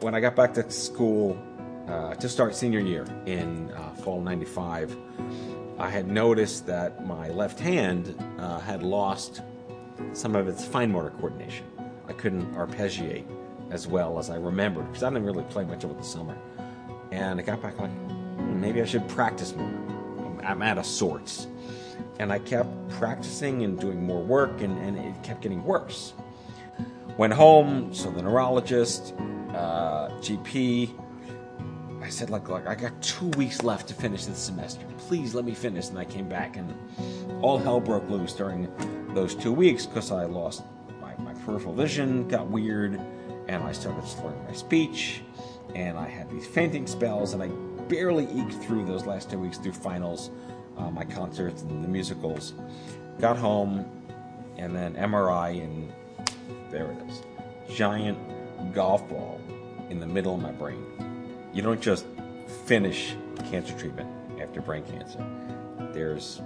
when I got back to school uh, to start senior year in uh, fall '95, I had noticed that my left hand uh, had lost some of its fine motor coordination. I couldn't arpeggiate as well as I remembered because I didn't really play much over the summer. And I got back like, "Hmm, maybe I should practice more. I'm, I'm out of sorts. And I kept practicing and doing more work, and, and it kept getting worse. Went home, saw the neurologist, uh, GP. I said, like, like, I got two weeks left to finish this semester. Please let me finish. And I came back, and all hell broke loose during those two weeks because I lost my, my peripheral vision, got weird, and I started slurring my speech, and I had these fainting spells, and I barely eked through those last two weeks through finals, uh, my concerts, and the musicals. Got home, and then MRI, and there it is giant golf ball in the middle of my brain. You don't just finish cancer treatment after brain cancer. There's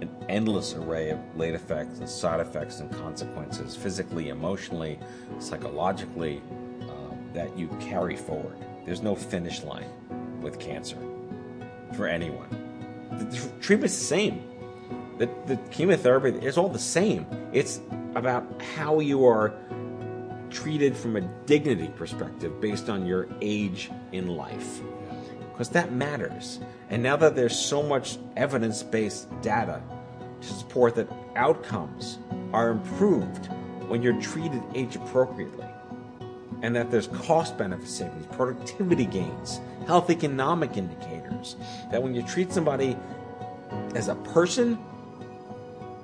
an endless array of late effects and side effects and consequences, physically, emotionally, psychologically, um, that you carry forward. There's no finish line with cancer for anyone. The, the treatment's the same. The, the chemotherapy is all the same. It's about how you are treated from a dignity perspective based on your age in life. Because that matters. And now that there's so much evidence based data to support that outcomes are improved when you're treated age appropriately, and that there's cost benefit savings, productivity gains, health economic indicators, that when you treat somebody as a person,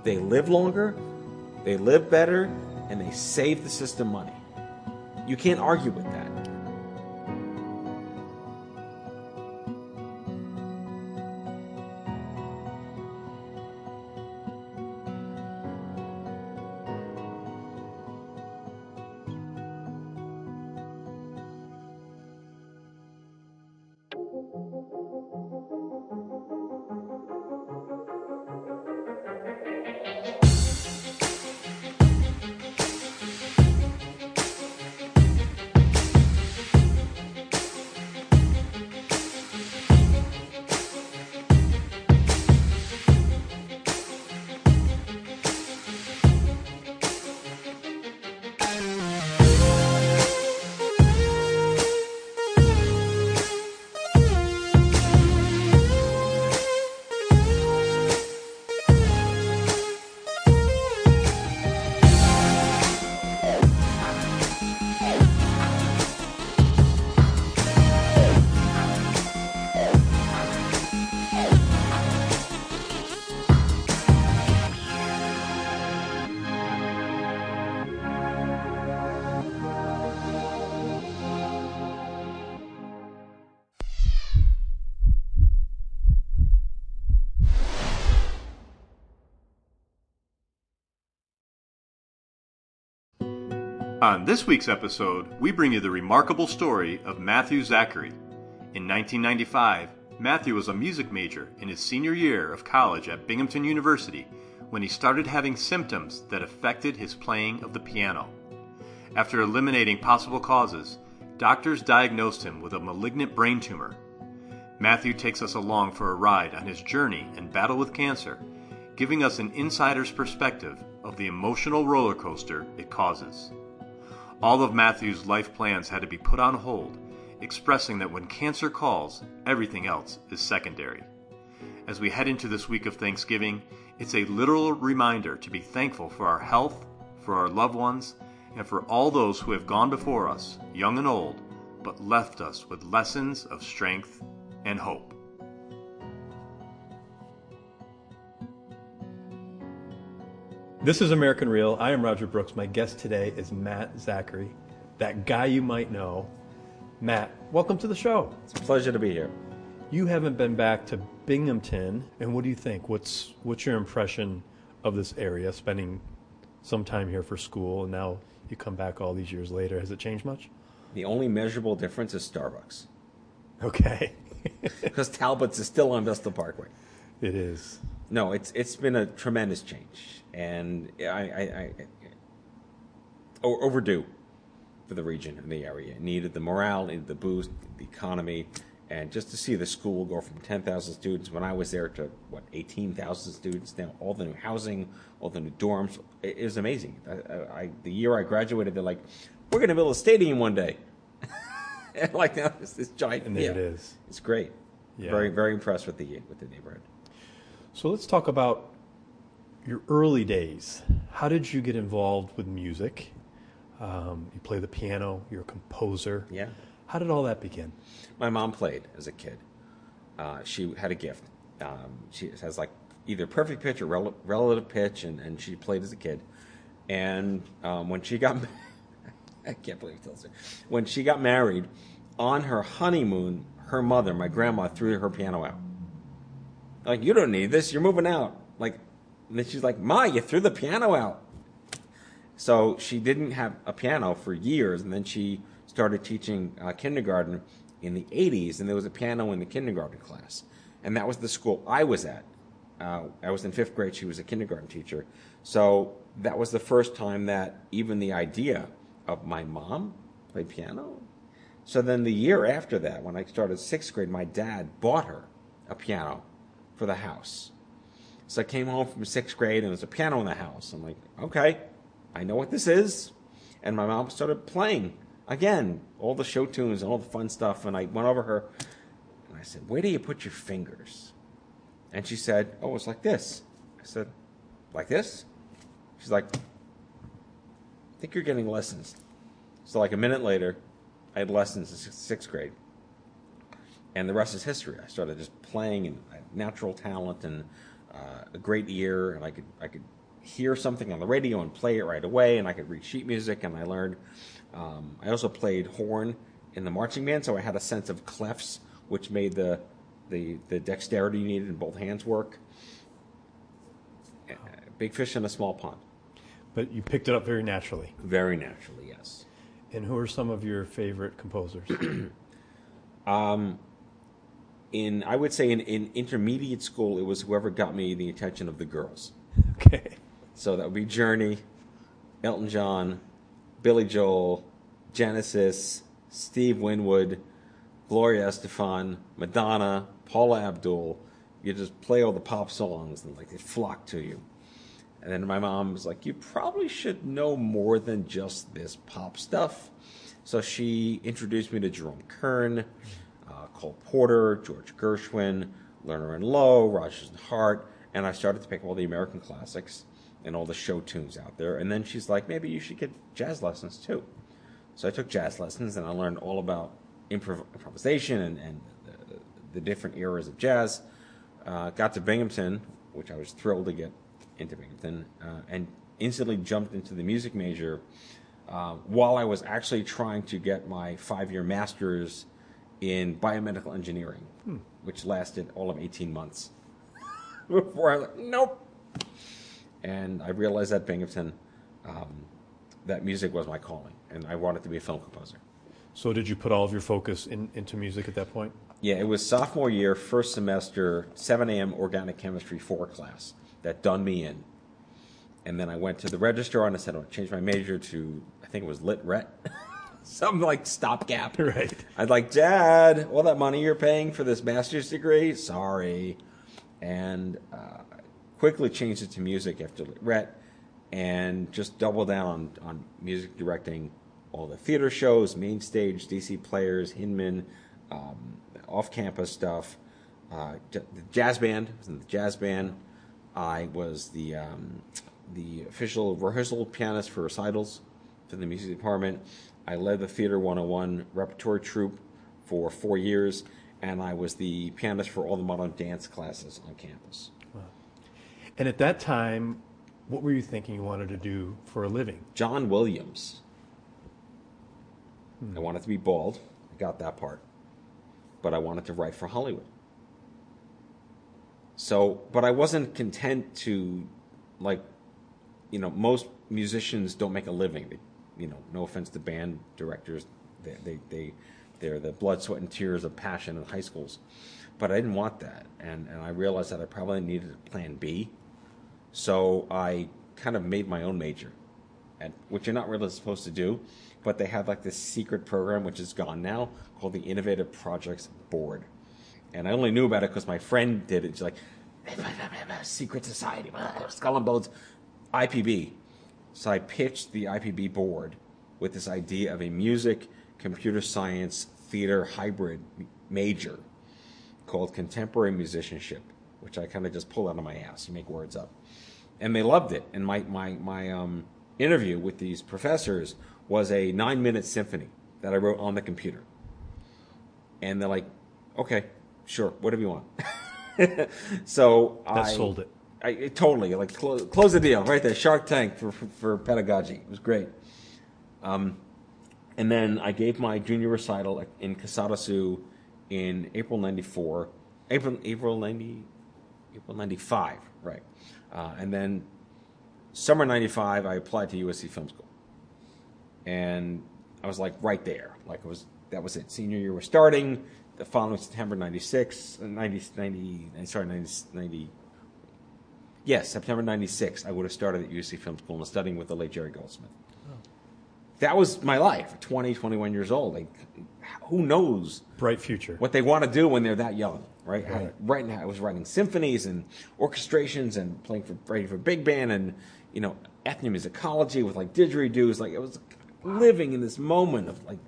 they live longer, they live better, and they save the system money. You can't argue with that. On this week's episode, we bring you the remarkable story of Matthew Zachary. In 1995, Matthew was a music major in his senior year of college at Binghamton University when he started having symptoms that affected his playing of the piano. After eliminating possible causes, doctors diagnosed him with a malignant brain tumor. Matthew takes us along for a ride on his journey and battle with cancer, giving us an insider's perspective of the emotional roller coaster it causes. All of Matthew's life plans had to be put on hold, expressing that when cancer calls, everything else is secondary. As we head into this week of Thanksgiving, it's a literal reminder to be thankful for our health, for our loved ones, and for all those who have gone before us, young and old, but left us with lessons of strength and hope. This is American Real. I am Roger Brooks. My guest today is Matt Zachary, that guy you might know. Matt, welcome to the show. It's a pleasure to be here. You haven't been back to Binghamton, and what do you think? What's what's your impression of this area? Spending some time here for school, and now you come back all these years later. Has it changed much? The only measurable difference is Starbucks. Okay, Because Talbot's is still on Vestal Parkway. it is. No, it's it's been a tremendous change, and I, I, overdue. for the region and the area. It needed the morale, needed the boost, the economy, and just to see the school go from 10,000 students when I was there to what 18,000 students now, all the new housing, all the new dorms, it, it was amazing. I, I, the year I graduated, they're like, "We're going to build a stadium one day." like now, it's this giant. And there yeah, it is. It's great. Yeah. Very, very impressed with the with the neighborhood. So let's talk about your early days. How did you get involved with music? Um, you play the piano. You're a composer. Yeah. How did all that begin? My mom played as a kid. Uh, she had a gift. Um, she has like either perfect pitch or rel- relative pitch, and, and she played as a kid. And um, when she got, I can't believe it tells her, when she got married, on her honeymoon, her mother, my grandma, threw her piano out. Like, you don't need this. You're moving out. Like, and then she's like, Ma, you threw the piano out. So she didn't have a piano for years, and then she started teaching uh, kindergarten in the 80s, and there was a piano in the kindergarten class. And that was the school I was at. Uh, I was in fifth grade, she was a kindergarten teacher. So that was the first time that even the idea of my mom played piano. So then the year after that, when I started sixth grade, my dad bought her a piano for the house. So I came home from sixth grade and there was a piano in the house. I'm like, okay, I know what this is. And my mom started playing again, all the show tunes and all the fun stuff. And I went over her and I said, where do you put your fingers? And she said, oh, it's like this. I said, like this? She's like, I think you're getting lessons. So like a minute later, I had lessons in sixth grade. And the rest is history. I started just playing and natural talent and uh, a great ear, and I could I could hear something on the radio and play it right away, and I could read sheet music, and I learned. Um, I also played horn in the marching band, so I had a sense of clefs, which made the the, the dexterity needed in both hands work. Uh, Big fish in a small pond. But you picked it up very naturally. Very naturally, yes. And who are some of your favorite composers? In I would say in, in intermediate school, it was whoever got me the attention of the girls. okay. So that would be Journey, Elton John, Billy Joel, Genesis, Steve Winwood, Gloria Estefan, Madonna, Paula Abdul. You just play all the pop songs and like they flock to you. And then my mom was like, "You probably should know more than just this pop stuff." So she introduced me to Jerome Kern, Cole Porter, George Gershwin, Lerner and Loewe, Rodgers and Hart, and I started to pick up all the American classics and all the show tunes out there. And then she's like, "Maybe you should get jazz lessons too." So I took jazz lessons and I learned all about improv- improvisation and, and the, the different eras of jazz. Uh, got to Binghamton, which I was thrilled to get into Binghamton, uh, and instantly jumped into the music major uh, while I was actually trying to get my five year master's in biomedical engineering, which lasted all of 18 months. Before I was like, nope. And I realized at Binghamton um, that music was my calling, and I wanted to be a film composer. So did you put all of your focus in, into music at that point? Yeah, it was sophomore year, first semester, 7 a.m. organic chemistry 4 class that done me in. And then I went to the registrar and I said, I want to change my major to, I think it was lit ret. Something like stopgap. Right. I'd like, Dad, all that money you're paying for this master's degree? Sorry. And uh, quickly changed it to music after ret and just doubled down on, on music directing all the theater shows, main stage, DC Players, Hinman, um, off campus stuff. Uh, j- the jazz band, I was in the jazz band. I was the um, the official rehearsal pianist for recitals for the music department. I led the Theater 101 repertory troupe for four years, and I was the pianist for all the modern dance classes on campus. Wow. And at that time, what were you thinking you wanted to do for a living? John Williams. I wanted to be bald. I got that part. But I wanted to write for Hollywood. So, but I wasn't content to, like, you know, most musicians don't make a living. They, you know, no offense to band directors, they, they, they, they're the blood, sweat, and tears of passion in high schools. But I didn't want that. And, and I realized that I probably needed a plan B. So I kind of made my own major at, which you're not really supposed to do, but they had like this secret program, which is gone now, called the Innovative Projects Board. And I only knew about it because my friend did it. She's like, secret society, skull and bones, IPB. So I pitched the IPB board with this idea of a music, computer science, theater hybrid major called contemporary musicianship, which I kind of just pull out of my ass. You make words up. And they loved it. And my, my, my um, interview with these professors was a nine minute symphony that I wrote on the computer. And they're like, okay, sure, whatever you want. so That I sold it. I, totally like close, close the deal right there. Shark Tank for, for, for pedagogy. It was great. Um, and then I gave my junior recital in Casadesus in April '94, April April '90, April '95, right? Uh, and then summer '95, I applied to USC Film School, and I was like right there. Like it was that was it. Senior year was starting. The following September '96, 90, 90, sorry, 90, 90 Yes, September 96, I would have started at USC Film School and studying with the late Jerry Goldsmith. Oh. That was my life, 20, 21 years old. Like, who knows Bright future. what they want to do when they're that young, right? I, Right. right now, I was writing symphonies and orchestrations and playing for, writing for big band and, you know, ethnomusicology with like didgeridoos. Like, it was living in this moment of like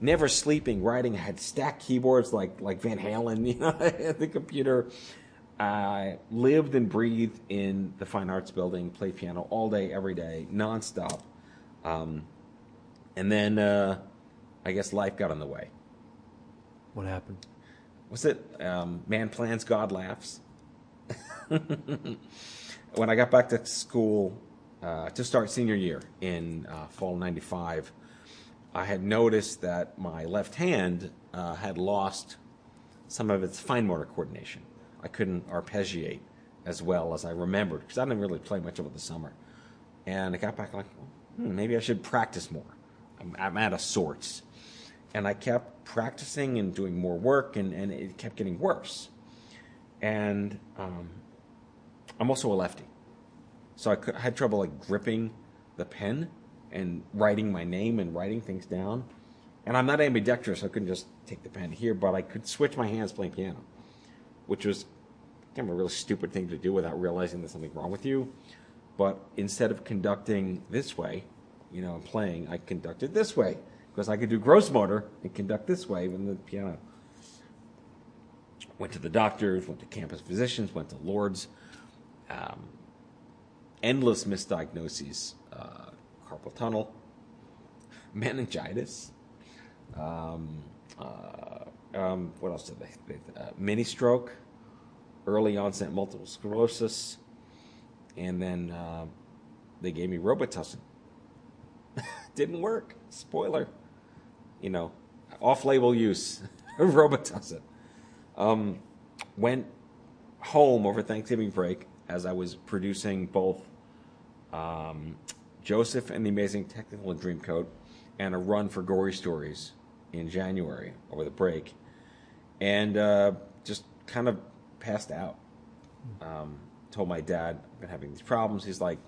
never sleeping, writing. I had stacked keyboards like, like Van Halen, you know, at the computer. I lived and breathed in the Fine Arts Building, played piano all day, every day, nonstop. Um, and then uh, I guess life got in the way. What happened? Was it um, Man Plans, God Laughs? when I got back to school uh, to start senior year in uh, fall 95, I had noticed that my left hand uh, had lost some of its fine motor coordination. I couldn't arpeggiate as well as I remembered because I didn't really play much over the summer. And I got back like, hmm, maybe I should practice more. I'm, I'm out of sorts. And I kept practicing and doing more work, and, and it kept getting worse. And um, I'm also a lefty. So I, could, I had trouble like gripping the pen and writing my name and writing things down. And I'm not ambidextrous, so I couldn't just take the pen here, but I could switch my hands playing piano, which was kind of a really stupid thing to do without realizing there's something wrong with you. But instead of conducting this way, you know, and playing, I conducted this way because I could do gross motor and conduct this way when the piano. Went to the doctors, went to campus physicians, went to Lourdes. Um, endless misdiagnoses: uh, carpal tunnel, meningitis. Um, uh, um, what else did they? they uh, mini stroke, early onset multiple sclerosis, and then uh, they gave me Robitussin. Didn't work. Spoiler. You know, off-label use of Robitussin. Um, went home over Thanksgiving break as I was producing both um, Joseph and the Amazing Technicolor Dreamcoat and a run for Gory Stories in January over the break, and uh, just kind of passed out. Um, told my dad I've been having these problems. He's like,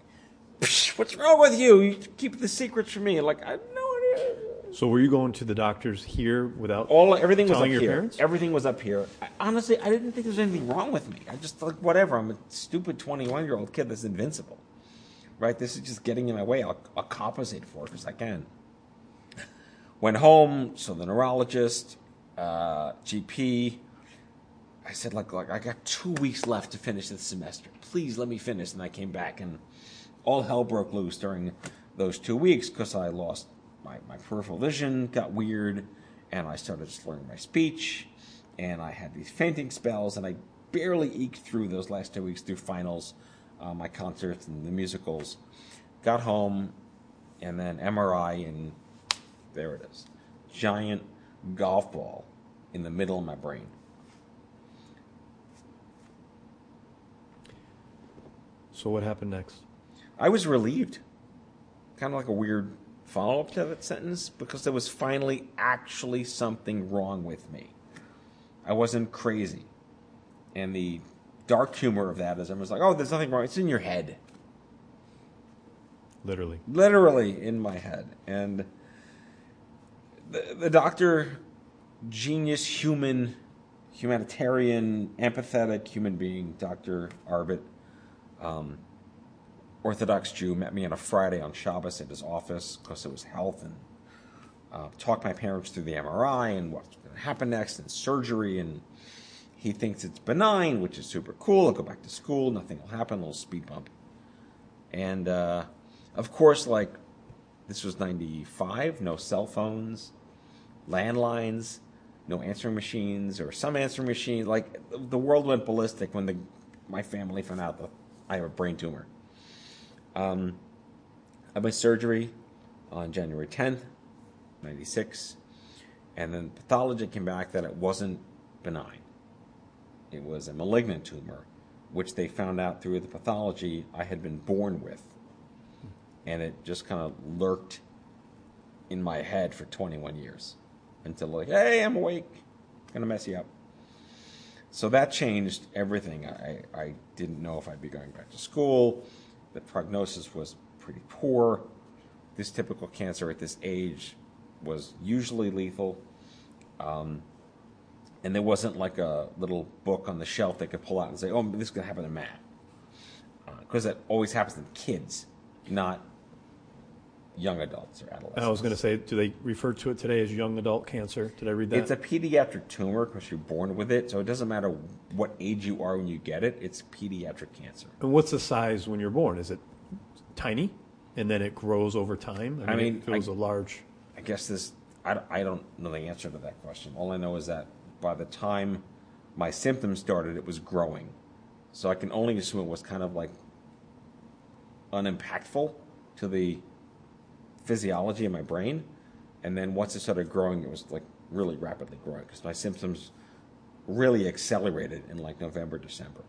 "Psh, "What's wrong with you? You keep the secrets from me." Like I have no idea. So were you going to the doctors here without All everything was up your here. parents? Everything was up here. I, honestly, I didn't think there was anything wrong with me. I just like whatever. I'm a stupid 21 year old kid that's invincible, right? This is just getting in my way. I'll, I'll compensate for it as I can. Went home, so the neurologist, uh, GP. I said like I got two weeks left to finish this semester. Please let me finish. And I came back and all hell broke loose during those two weeks because I lost my, my peripheral vision, got weird, and I started slurring my speech, and I had these fainting spells, and I barely eked through those last two weeks through finals, uh, my concerts and the musicals. Got home, and then MRI, and there it is. Giant golf ball in the middle of my brain. So what happened next? I was relieved. Kind of like a weird follow up to that sentence because there was finally actually something wrong with me. I wasn't crazy. And the dark humor of that is I was like, oh, there's nothing wrong. It's in your head. Literally. literally in my head. And the, the doctor, genius, human, humanitarian, empathetic human being, Dr. Arbit, um, Orthodox Jew, met me on a Friday on Shabbos at his office because it was health and uh, talked my parents through the MRI and what's going to happen next and surgery. And he thinks it's benign, which is super cool. I'll go back to school, nothing will happen, a little speed bump. And uh, of course, like this was 95, no cell phones, landlines, no answering machines, or some answering machines. Like the world went ballistic when the, my family found out that I have a brain tumor. Um, I had my surgery on January 10th, 96, and then pathology came back that it wasn't benign. It was a malignant tumor, which they found out through the pathology I had been born with. And it just kind of lurked in my head for 21 years until, like, hey, I'm awake. Gonna mess you up. So that changed everything. I, I didn't know if I'd be going back to school. The prognosis was pretty poor. This typical cancer at this age was usually lethal. Um, and there wasn't like a little book on the shelf they could pull out and say, oh, this is going to happen to Matt. Because uh, that always happens to kids, not young adults or adolescents. I was going to say, do they refer to it today as young adult cancer? Did I read that? It's a pediatric tumor because you're born with it, so it doesn't matter what age you are when you get it. It's pediatric cancer. and what's the size when you're born? Is it tiny, and then it grows over time? I mean, it feels I- a large. I guess this, I, I don't know the answer to that question. All I know is that by the time my symptoms started, it was growing. So I can only assume it was kind of like unimpactful to the physiology of my brain. And then once it started growing, it was like really rapidly growing because my symptoms really accelerated in like November, December.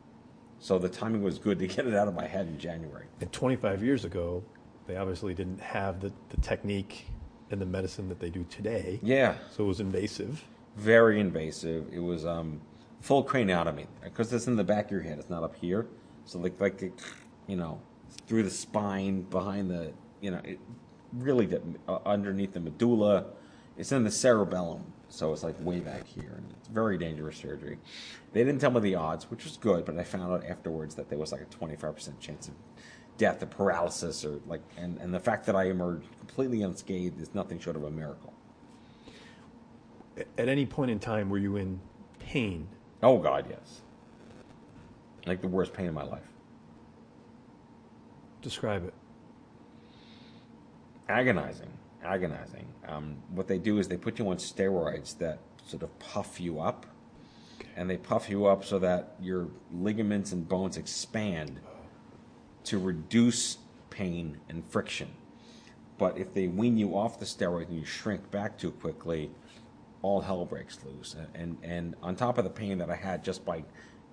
So the timing was good to get it out of my head in January. And 25 years ago, they obviously didn't have the, the technique and the medicine that they do today. Yeah, So it was invasive. very invasive. It was um, full craniotomy because it's in the back of your head. It's not up here. So like like you know through the spine, behind the you know it really did, uh, underneath the medulla. It's in the cerebellum, so it's like way back here, and it's very dangerous surgery. They didn't tell me the odds, which was good, but I found out afterwards that there was like a twenty five percent chance of death or paralysis, or like, and, and the fact that I emerged completely unscathed is nothing short of a miracle. At any point in time, were you in pain? Oh God, yes. Like the worst pain in my life. Describe it. Agonizing, agonizing. Um, what they do is they put you on steroids that sort of puff you up, and they puff you up so that your ligaments and bones expand to reduce pain and friction. But if they wean you off the steroids and you shrink back too quickly, all hell breaks loose. And and on top of the pain that I had just by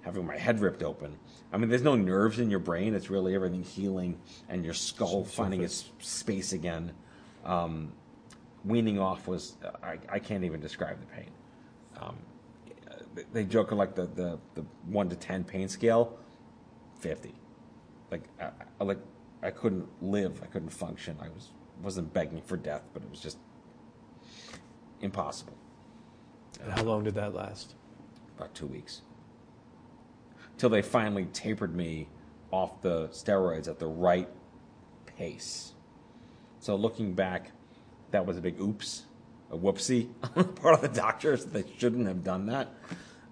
having my head ripped open, I mean, there's no nerves in your brain. It's really everything healing and your skull finding its space again. Um, weaning off was I, I can't even describe the pain. Um, they- joke like the, the, the one to ten pain scale, fifty. Like I, I like I couldn't live. I couldn't function. I was wasn't begging for death, but it was just impossible. And how long did that last? About two weeks till they finally tapered me off the steroids at the right pace. So looking back, that was a big oops, a whoopsie on the part of the doctors. They shouldn't have done that,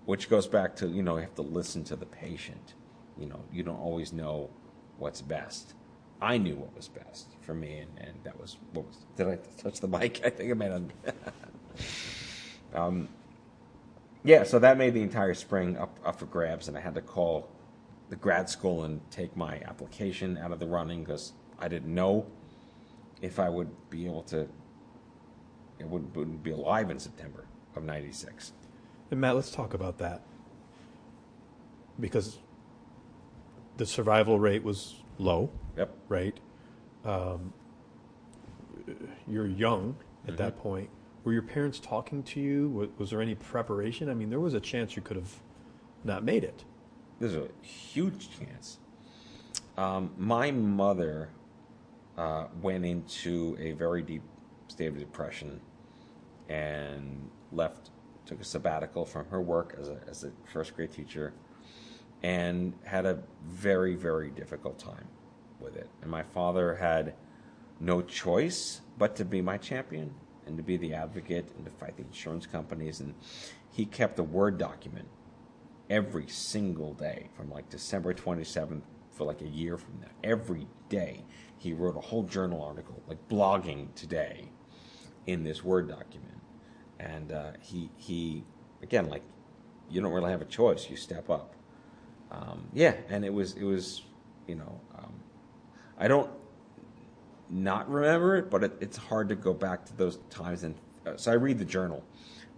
which goes back to you know you have to listen to the patient. You know you don't always know what's best. I knew what was best for me, and, and that was what was. Did I touch the mic? I think I made a. um, yeah, so that made the entire spring up, up for grabs, and I had to call the grad school and take my application out of the running because I didn't know if I would be able to. It would, wouldn't be alive in September of '96. And Matt, let's talk about that. Because the survival rate was low, Yep. right? Um, you're young at that point. Were your parents talking to you? Was, was there any preparation? I mean, there was a chance you could have not made it. There's a huge chance. Um, my mother uh, went into a very deep state of depression and left, took a sabbatical from her work as a, as a first grade teacher, and had a very, very difficult time with it. And my father had no choice but to be my champion and to be the advocate and to fight the insurance companies. And he kept a Word document every single day from like December 27th for like a year from now. Every day he wrote a whole journal article, like blogging today, in this Word document. And uh, he, he, again, like, you don't really have a choice. You step up. Um, yeah, and it was, it was, you know, um, I don't not remember it, but it, it's hard to go back to those times. And uh, so I read the journal,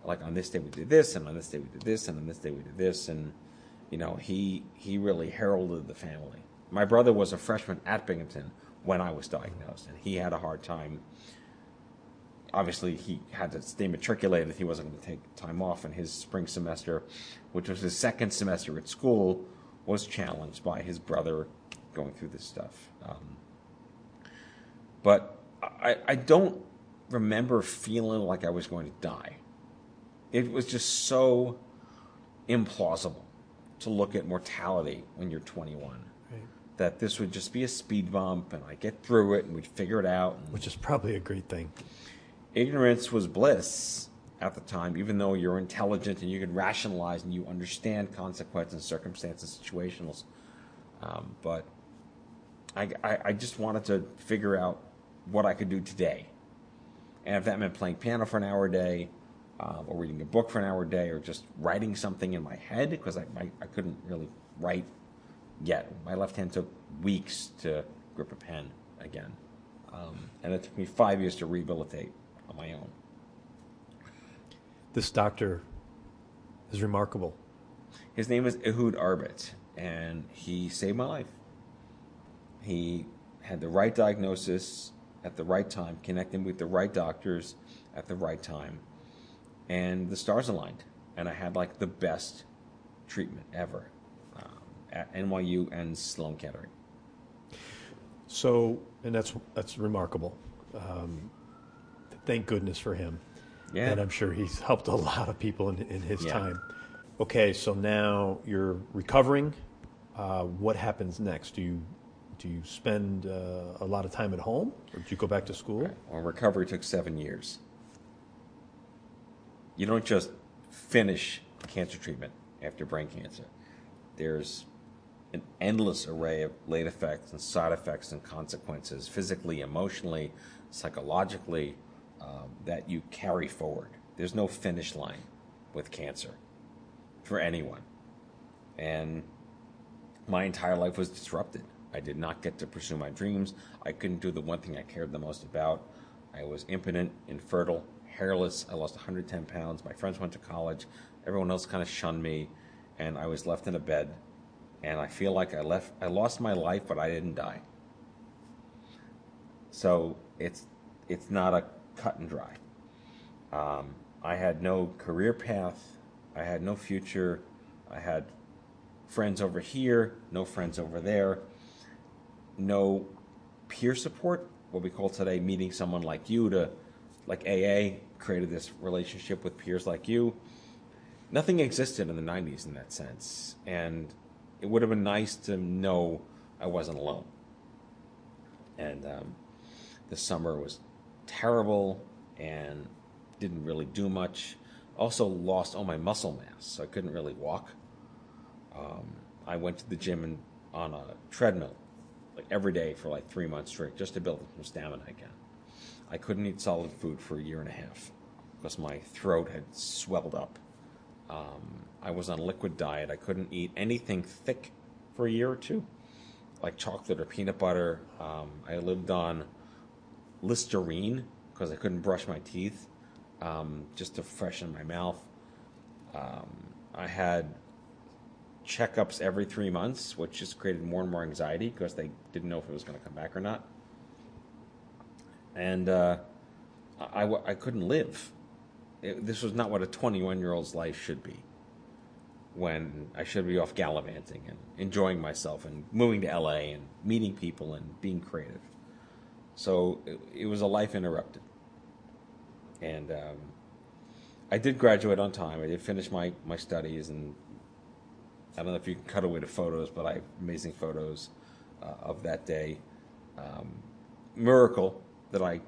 like on this day we did this, and on this day we did this, and on this day we did this, and you know he he really heralded the family. My brother was a freshman at Binghamton when I was diagnosed, and he had a hard time. Obviously, he had to stay matriculated. He wasn't going to take time off, and his spring semester, which was his second semester at school, was challenged by his brother going through this stuff. Um, but I, I don't remember feeling like I was going to die. It was just so implausible to look at mortality when you're 21. Right. That this would just be a speed bump and I get through it and we'd figure it out. Which is probably a great thing. Ignorance was bliss at the time, even though you're intelligent and you can rationalize and you understand consequences, circumstances, situationals. Um, but I, I, I just wanted to figure out what I could do today. And if that meant playing piano for an hour a day, uh, or reading a book for an hour a day, or just writing something in my head, because I, I, I couldn't really write yet. My left hand took weeks to grip a pen again. Um, and it took me five years to rehabilitate on my own. This doctor is remarkable. His name is Ehud Arbit, and he saved my life. He had the right diagnosis at the right time, connecting with the right doctors at the right time. And the stars aligned. And I had like the best treatment ever um, at NYU and Sloan Kettering. So, and that's that's remarkable. Um, thank goodness for him. Yeah. And I'm sure he's helped a lot of people in, in his yeah. time. Okay, so now you're recovering. Uh, what happens next? Do you do you spend uh, a lot of time at home, or do you go back to school? Well, recovery took seven years. You don't just finish cancer treatment after brain cancer. There's an endless array of late effects and side effects and consequences, physically, emotionally, psychologically, um, that you carry forward. There's no finish line with cancer for anyone. And my entire life was disrupted. I did not get to pursue my dreams. I couldn't do the one thing I cared the most about. I was impotent, infertile, hairless. I lost 110 pounds. My friends went to college. Everyone else kind of shunned me, and I was left in a bed. And I feel like I left. I lost my life, but I didn't die. So it's it's not a cut and dry. Um, I had no career path. I had no future. I had friends over here, no friends over there no peer support, what we call today meeting someone like you to, like AA created this relationship with peers like you. Nothing existed in the 90s in that sense. And it would have been nice to know I wasn't alone. And um, the summer was terrible and didn't really do much. Also, lost all my muscle mass, so I couldn't really walk. Um, I went to the gym and, on a treadmill like every day for like three months straight just to build some stamina again. I couldn't eat solid food for a year and a half because my throat had swelled up. Um, I was on a liquid diet. I couldn't eat anything thick for a year or two, like chocolate or peanut butter. Um, I lived on Listerine because I couldn't brush my teeth um, just to freshen my mouth. Um, I had checkups every three months, which just created more and more anxiety because they didn't know if it was going to come back or not. And uh, I, I couldn't live. It, this was not what a 21 year old's life should be when I should be off gallivanting and enjoying myself and moving to LA and meeting people and being creative. So it, it was a life interrupted. And um, I did graduate on time. I did finish my, my studies, and I don't know if you can cut away the photos, but I have amazing photos uh, of that day. Um, miracle that I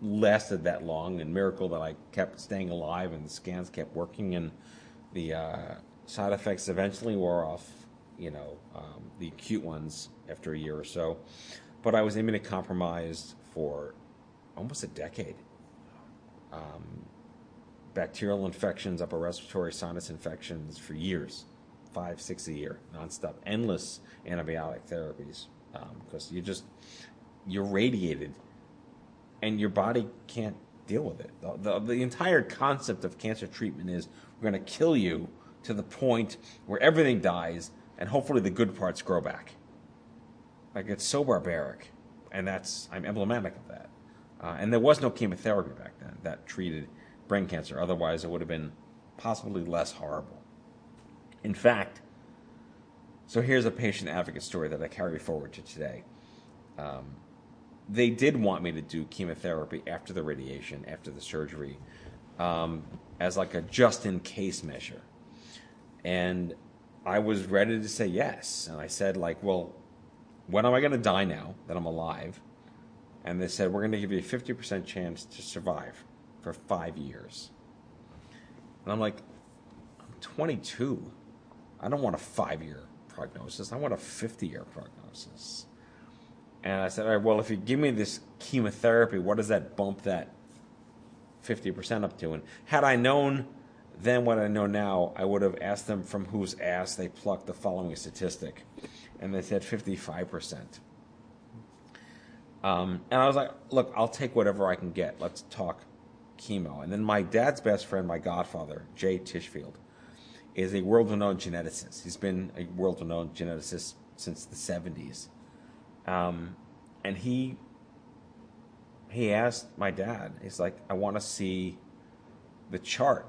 lasted that long, and miracle that I kept staying alive, and the scans kept working, and the uh, side effects eventually wore off. You know, um, the acute ones after a year or so, but I was immunocompromised for almost a decade. Um, bacterial infections, upper respiratory sinus infections for years, five, six a year, nonstop, endless antibiotic therapies, because um, you just you're radiated, and your body can't deal with it. The, the, the entire concept of cancer treatment is we're going to kill you to the point where everything dies, and hopefully the good parts grow back. Like it's so barbaric, and that's I'm emblematic of that. Uh, and there was no chemotherapy back then that treated brain cancer. Otherwise, it would have been possibly less horrible. In fact, so here's a patient advocate story that I carry forward to today. Um, they did want me to do chemotherapy after the radiation, after the surgery, um, as like a just in case measure. And I was ready to say yes. And I said, like, well, when am I going to die now that I'm alive? And they said, we're going to give you a 50% chance to survive for five years. And I'm like, I'm 22. I don't want a five year prognosis. I want a 50 year prognosis. And I said, all right, well, if you give me this chemotherapy, what does that bump that 50% up to? And had I known then what I know now, I would have asked them from whose ass they plucked the following statistic. And they said 55%. Um, and I was like, look, I'll take whatever I can get. Let's talk chemo. And then my dad's best friend, my godfather, Jay Tischfield, is a world renowned geneticist. He's been a world renowned geneticist since the 70s. Um, and he he asked my dad, he's like, I want to see the chart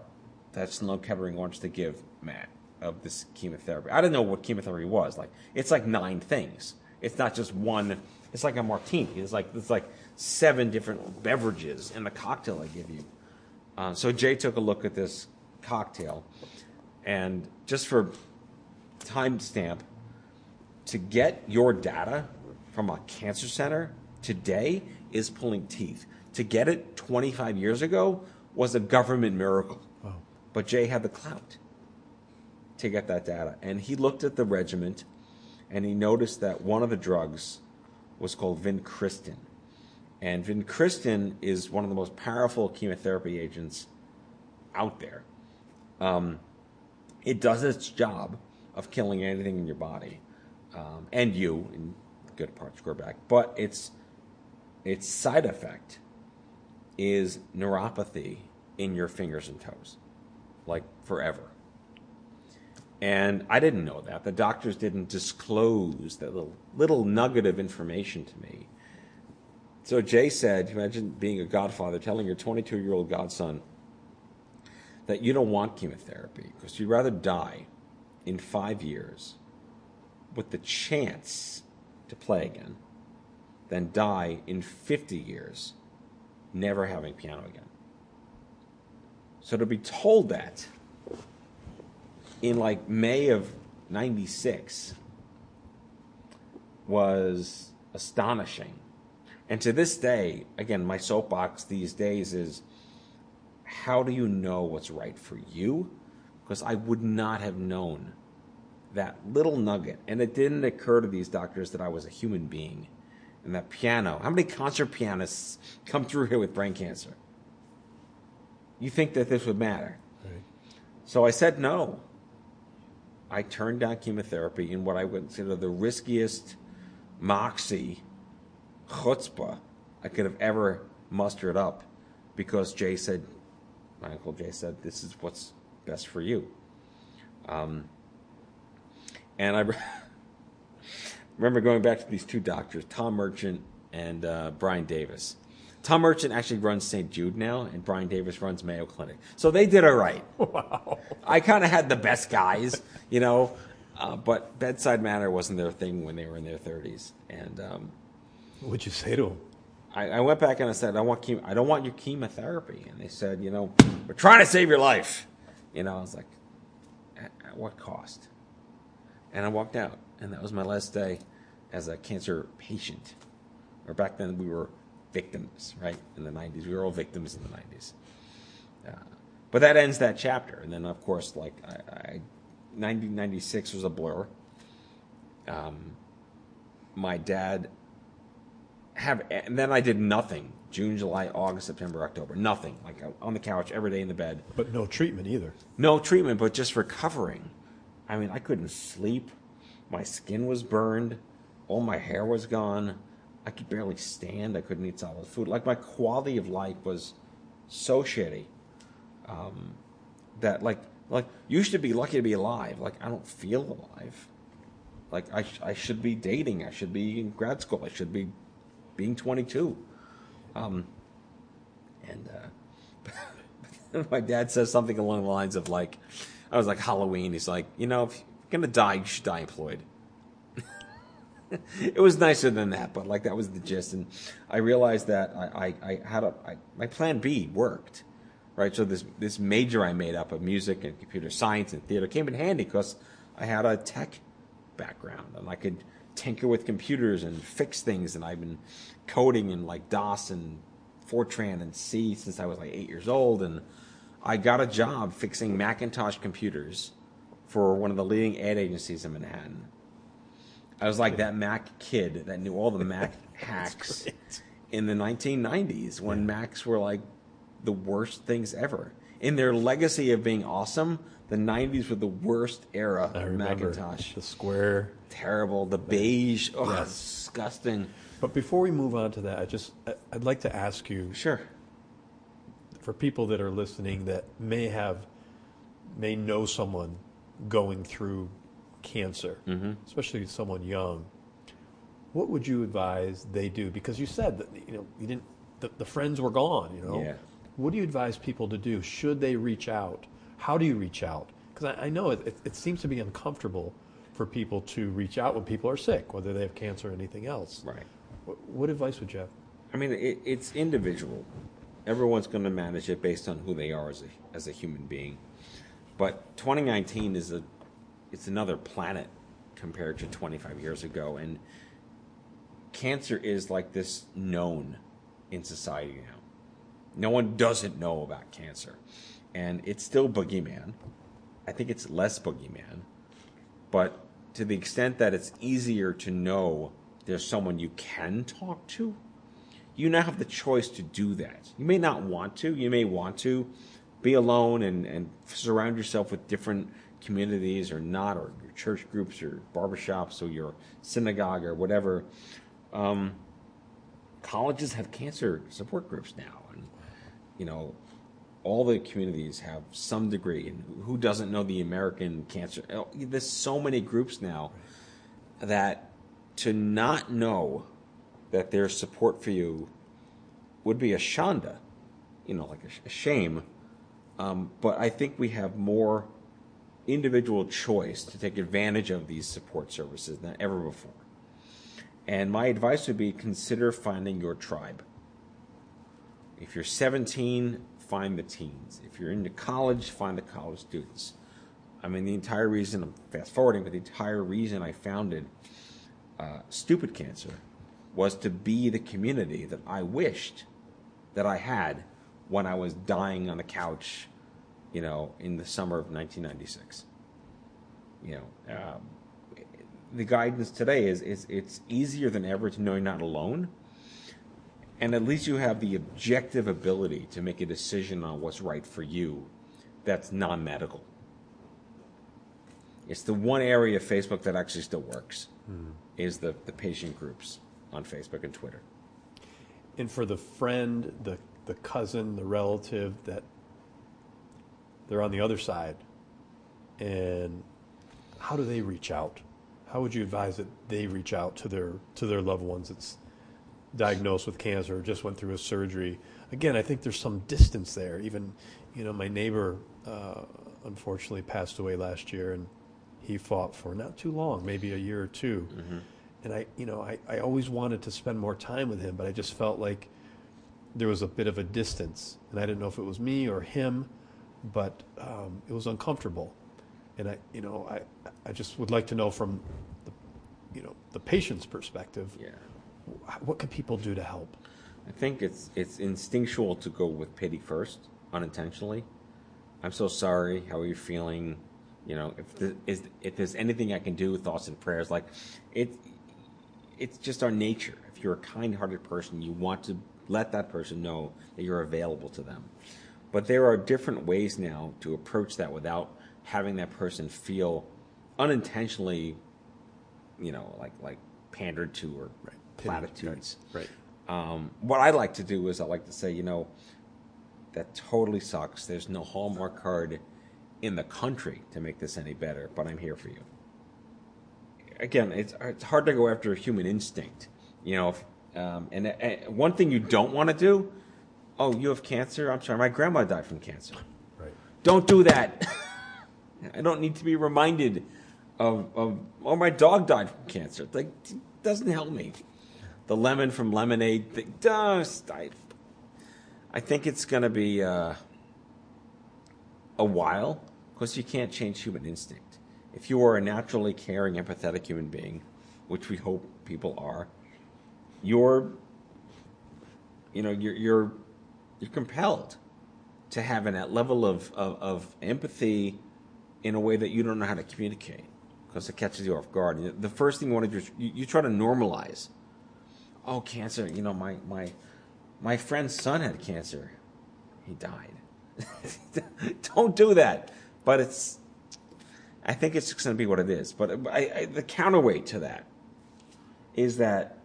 that Sloan Kettering wants to give Matt of this chemotherapy. I didn't know what chemotherapy was. Like it's like nine things. It's not just one. It's like a martini. It's like it's like seven different beverages in the cocktail I give you. Uh, so Jay took a look at this cocktail, and just for timestamp, to get your data from a cancer center today is pulling teeth. To get it 25 years ago was a government miracle. Wow. But Jay had the clout to get that data. And he looked at the regiment and he noticed that one of the drugs was called vincristine. And vincristine is one of the most powerful chemotherapy agents out there. Um, it does its job of killing anything in your body um, and you, in good parts back. But its its side effect is neuropathy in your fingers and toes, like forever. And I didn't know that. The doctors didn't disclose that little, little nugget of information to me. So Jay said, imagine being a godfather telling your 22 year old godson that you don't want chemotherapy because you'd rather die in five years with the chance to play again than die in 50 years never having piano again. So to be told that in like May of 96 was astonishing. And to this day, again, my soapbox these days is how do you know what's right for you? Because I would not have known that little nugget. And it didn't occur to these doctors that I was a human being. And that piano, how many concert pianists come through here with brain cancer? You think that this would matter? Right. So I said no. I turned down chemotherapy in what I would consider the riskiest moxie, chutzpah I could have ever mustered up because Jay said, my uncle Jay said, this is what's best for you. Um, and I remember going back to these two doctors, Tom Merchant and uh, Brian Davis. Tom Merchant actually runs St. Jude now, and Brian Davis runs Mayo Clinic. So they did all right. Wow. I kind of had the best guys, you know, uh, but bedside manner wasn't their thing when they were in their 30s. And um, What'd you say to him? I, I went back and I said, I want I don't want your chemotherapy. And they said, you know, we're trying to save your life. You know, I was like, at, at what cost? And I walked out, and that was my last day as a cancer patient. Or back then we were victims, right? In the 90s, we were all victims in the 90s. Uh, but that ends that chapter, and then of course, like I, I 1996 was a blur. Um, my dad have, and then I did nothing. June, July, August, September, October, nothing. Like on the couch every day in the bed. But no treatment either. No treatment, but just recovering. I mean, I couldn't sleep. My skin was burned. All my hair was gone. I could barely stand. I couldn't eat solid food. Like my quality of life was so shitty um, that like like you should be lucky to be alive. Like I don't feel alive. Like I sh- I should be dating. I should be in grad school. I should be being 22. Um, and uh, my dad says something along the lines of like, I was like Halloween. He's like, you know, if you're gonna die, you should die employed. it was nicer than that, but like that was the gist. And I realized that I, I, I had a I, my plan B worked, right? So this this major I made up of music and computer science and theater came in handy because I had a tech background and I could tinker with computers and fix things. And I've been coding in like DOS and Fortran and C since I was like eight years old. And I got a job fixing Macintosh computers for one of the leading ad agencies in Manhattan. I was like that Mac kid that knew all the Mac hacks in the 1990s when Macs were like the worst things ever. In their legacy of being awesome, the 90s were the worst era I of remember Macintosh. the square. Terrible. The beige. Oh, Yes. disgusting. But before we move on to that, I just I'd like to ask you Sure. for people that are listening that may have may know someone going through cancer, Mm-hmm. especially someone young. What would you advise they do? Because you said that you know you didn't the, the friends were gone. You know, Yeah. What do you advise people to do? Should they reach out? How do you reach out? Because I, I know it, it, it seems to be uncomfortable for people to reach out when people are sick, whether they have cancer or anything else. Right. What, what advice would you have? I mean, it, it's individual. Everyone's going to manage it based on who they are as a, as a human being. But 2019 is a it's another planet compared to 25 years ago, and cancer is like this known in society now. No one doesn't know about cancer, and it's still boogeyman. I think it's less boogeyman, but to the extent that it's easier to know there's someone you can talk to, you now have the choice to do that. You may not want to. You may want to be alone and, and surround yourself with different communities or not, or your church groups or barbershops or your synagogue or whatever. Um, colleges have cancer support groups now. You know, all the communities have some degree. And who doesn't know the American Cancer? oh, There's so many groups now that to not know that there's support for you would be a shanda, you know, like a shame. Um, but I think we have more individual choice to take advantage of these support services than ever before. And my advice would be consider finding your tribe. If you're 17, find the teens. If you're into college, find the college students. I mean, the entire reason, I'm fast forwarding, but the entire reason I founded uh, Stupid Cancer was to be the community that I wished that I had when I was dying on the couch, you know, in the summer of 1996. You know, um, the guidance today is, is it's easier than ever to know you're not alone. And at least you have the objective ability to make a decision on what's right for you that's non medical. It's the one area of Facebook that actually still works hmm. is the, the patient groups on Facebook and Twitter. And for the friend, the the cousin, the relative that they're on the other side, and how do they reach out? How would you advise that they reach out to their to their loved ones that's diagnosed with cancer or just went through a surgery? Again, I think there's some distance there. Even, you know, my neighbor uh, unfortunately passed away last year, and he fought for not too long, maybe a year or 2 and I, you know, I, I always wanted to spend more time with him, but I just felt like there was a bit of a distance, and I didn't know if it was me or him, but um, it was uncomfortable, and I, you know, I, I just would like to know from, the, you know, the patient's perspective, Yeah. What can people do to help? I think it's it's instinctual to go with pity first, unintentionally. I'm so sorry. How are you feeling? You know, if the, is if there's anything I can do, thoughts and prayers. Like it, it's just our nature. If you're a kind-hearted person, you want to let that person know that you're available to them. But there are different ways now to approach that without having that person feel unintentionally, you know, like like pandered to or Pity, platitudes. Right. Um, what I like to do is I like to say, you know, that totally sucks. There's no Hallmark card in the country to make this any better, but I'm here for you. Again, it's it's hard to go after a human instinct, you know. If, um, and, and one thing you don't want to do, oh, you have cancer. I'm sorry, my grandma died from cancer. Right. Don't do that. I don't need to be reminded of, of oh, my dog died from cancer. Like, it doesn't help me. The lemon from lemonade thing, just, I, I think it's going to be uh, a while because you can't change human instinct. If you are a naturally caring, empathetic human being, which we hope people are, you're, you know, you're, you're, you're compelled to have that level of, of, of empathy in a way that you don't know how to communicate because it catches you off guard. The first thing you want to do is you, you try to normalize. Oh, cancer! You know, my my my friend's son had cancer. He died. don't do that. But it's. I think it's going to be what it is. But I, I, the counterweight to that is that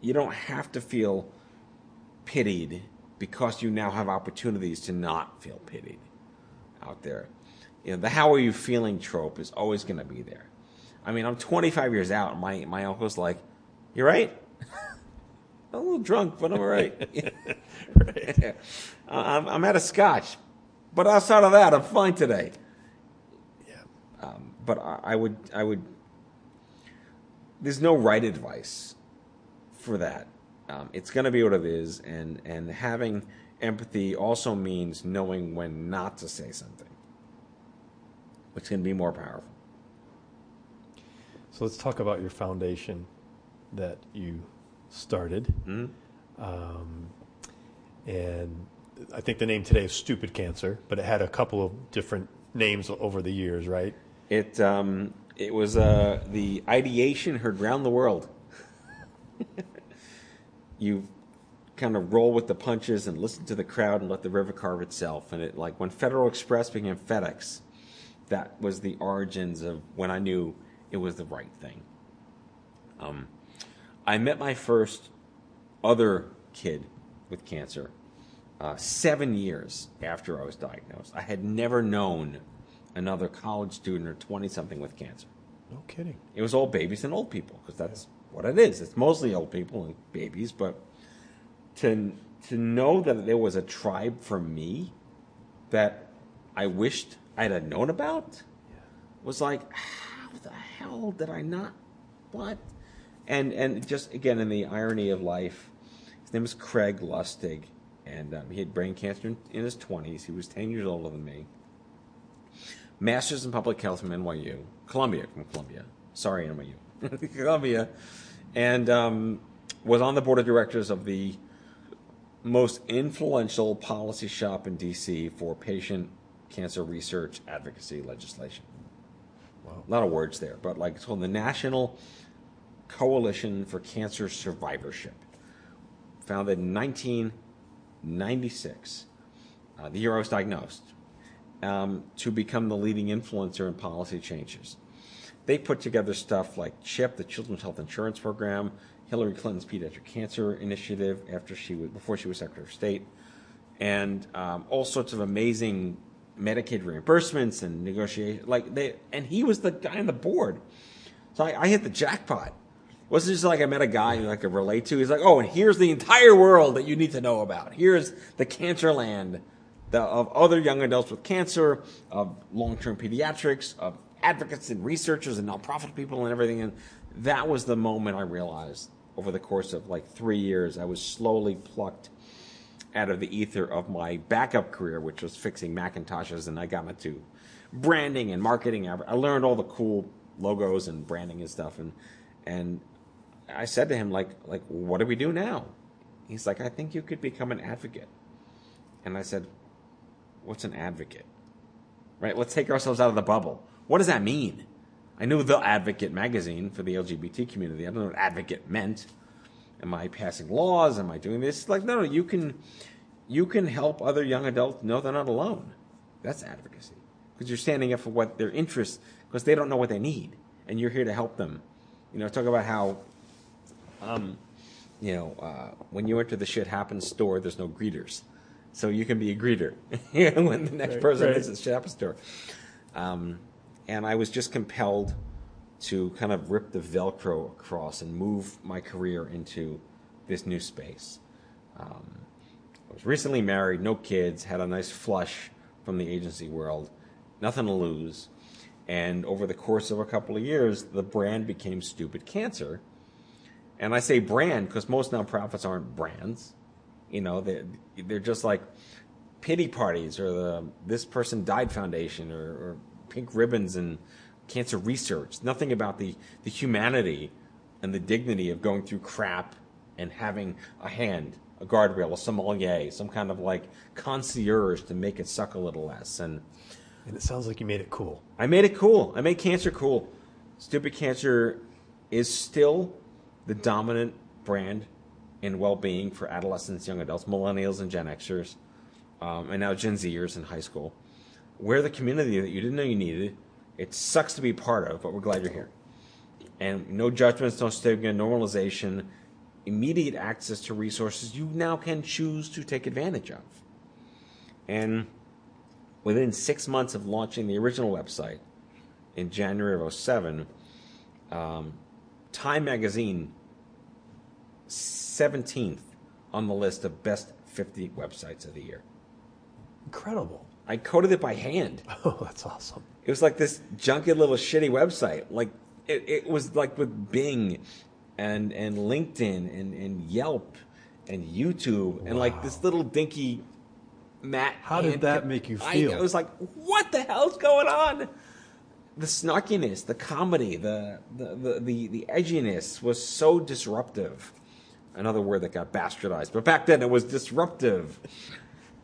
you don't have to feel pitied because you now have opportunities to not feel pitied out there. You know, the how are you feeling trope is always going to be there. I mean, I'm 25 years out, and my, my uncle's like, You're right? I'm a little drunk, but I'm all right. right. I'm, I'm out of scotch. But outside of that, I'm fine today. Yeah. Um, but I, I would, I would. There's no right advice for that. Um, it's going to be what it is, and and having empathy also means knowing when not to say something, which can be more powerful. So let's talk about your foundation that you started. Mhm. Um, and I think the name today is Stupid Cancer, but it had a couple of different names over the years, right? It um, it was uh, the ideation heard round the world. you kind of roll with the punches and listen to the crowd and let the river carve itself. And it like when Federal Express became FedEx, that was the origins of when I knew it was the right thing. Um, I met my first other kid with cancer uh, seven years after I was diagnosed. I had never known another college student or 20 something with cancer. No kidding. It was all babies and old people because that's what it is. It's mostly old people and babies, but to to know that there was a tribe for me that I wished I'd have known about was like, how the hell did I not? What? And and just again in the irony of life, his name is Craig Lustig, and um, he had brain cancer in, in his twenties. He was ten years older than me. Masters in Public Health from NYU, Columbia from Columbia. Sorry, NYU, Columbia, and um, was on the board of directors of the most influential policy shop in DC for patient cancer research advocacy legislation. Wow. A lot of words there, but like it's called the National Coalition for Cancer Survivorship, founded in 1996, uh, the year I was diagnosed, um, to become the leading influencer in policy changes. They put together stuff like CHIP, the Children's Health Insurance Program, Hillary Clinton's Pediatric Cancer Initiative after she was before she was Secretary of State, and um, all sorts of amazing Medicaid reimbursements and negotiation. Like they, and he was the guy on the board. So I, I hit the jackpot. Wasn't just like I met a guy who I could relate to. He's like, oh, and here's the entire world that you need to know about. Here's the cancer land the, of other young adults with cancer, of long-term pediatrics, of advocates and researchers and nonprofit people and everything. And that was the moment I realized over the course of like three years, I was slowly plucked out of the ether of my backup career, which was fixing Macintoshes, and I got into branding and marketing. I learned all the cool logos and branding and stuff, and and I said to him like like what do we do now? He's like, I think you could become an advocate, and I said, what's an advocate? Right? Let's take ourselves out of the bubble. What does that mean? I knew the Advocate magazine for the LGBT community. I don't know what advocate meant. Am I passing laws? Am I doing this? Like, no, no, you can, you can help other young adults know they're not alone. That's advocacy because you're standing up for what their interests because they don't know what they need, and you're here to help them. You know, talk about how, um, you know, uh, when you enter the shit happens store, there's no greeters, so you can be a greeter when the next Right, person right. is the shit happens store. Um, and I was just compelled to kind of rip the Velcro across and move my career into this new space. Um, I was recently married, no kids, had a nice flush from the agency world, nothing to lose. And over the course of a couple of years, the brand became Stupid Cancer. And I say brand because most nonprofits aren't brands. You know, they're, they're just like pity parties or the This Person Died Foundation or, or pink ribbons and cancer research. Nothing about the, the humanity and the dignity of going through crap and having a hand, a guardrail, a sommelier, some kind of like concierge to make it suck a little less. And And it sounds like you made it cool. I made it cool. I made cancer cool. Stupid Cancer is still the dominant brand in well-being for adolescents, young adults, millennials, and Gen Xers, um, and now Gen Zers in high school. We're the community that you didn't know you needed. It sucks to be part of, but we're glad you're here. And no judgments, no stigma, normalization, immediate access to resources you now can choose to take advantage of. And within six months of launching the original website in January of 07, um, Time Magazine 17th on the list of best 50 websites of the year. Incredible. I coded it by hand. Oh, that's awesome. It was like this junky little shitty website. Like it, it was like with Bing and and LinkedIn and, and Yelp and YouTube and like this little dinky mat. How did that make you I- feel? I was like, what the hell's going on? The snarkiness, the comedy, the the, the, the, the edginess was so disruptive. Another word that got bastardized, but back then it was disruptive.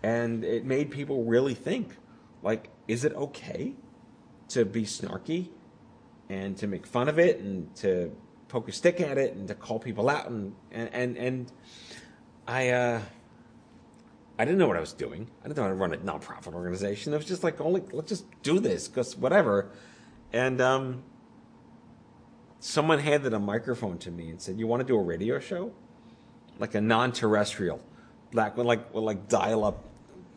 And it made people really think like, is it okay to be snarky and to make fun of it and to poke a stick at it and to call people out and and and, and I uh I didn't know what I was doing. I didn't know how to run a nonprofit organization. I was just like, only let's just do this because whatever. And um, someone handed a microphone to me and said, "You want to do a radio show, like a non-terrestrial, like with like like dial-up,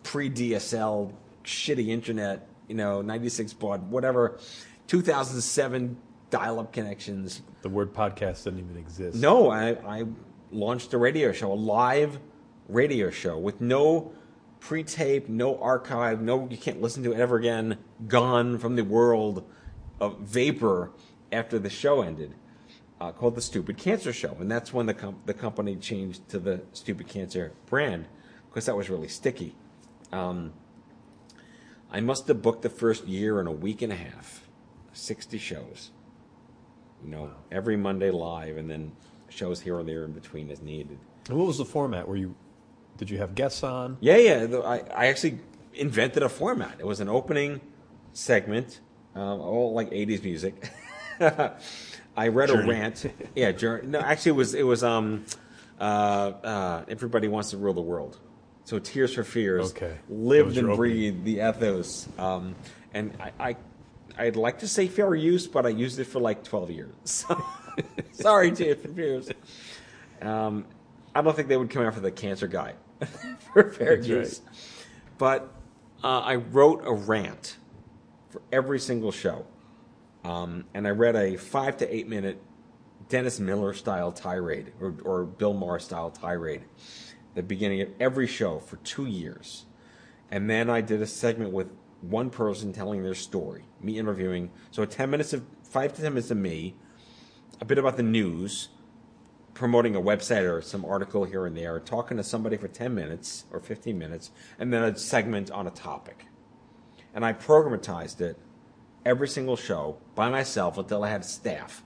pre-DSL, shitty internet, you know, 96 baud, whatever, 2007 dial-up connections." The word podcast didn't even exist. No, I, I launched a radio show, a live radio show with no pre-tape, no archive, no you can't listen to it ever again. Gone from the world of vapor after the show ended. Uh, called the Stupid Cancer Show, and that's when the com- the company changed to the Stupid Cancer brand because that was really sticky. Um, I must have booked the first year in a week and a half, sixty shows. You know, every Monday live, and then shows here and there in between as needed. And what was the format? Were you did you have guests on? Yeah, yeah. I, I actually invented a format. It was an opening segment, um, all like '80s music. I read Journey. a rant. Yeah, jour- no, actually, it was it was um, uh, uh, everybody wants to rule the world. So Tears for Fears Okay. Lived and breathed the ethos. Um, and I, I, I'd like to say fair use, but I used it for like 12 years. Sorry, Tears for Fears. Um, I don't think they would come after the cancer guy for fair That's use. But uh, I wrote a rant for every single show. Um, and I read a five to eight minute Dennis Miller style tirade or, or Bill Maher style tirade at the beginning of every show for two years. And then I did a segment with one person telling their story, me interviewing. So a 10 minutes of, five to 10 minutes of me, a bit about the news, promoting a website or some article here and there, talking to somebody for 10 minutes or 15 minutes, and then a segment on a topic. And I programatized it every single show by myself until I had staff,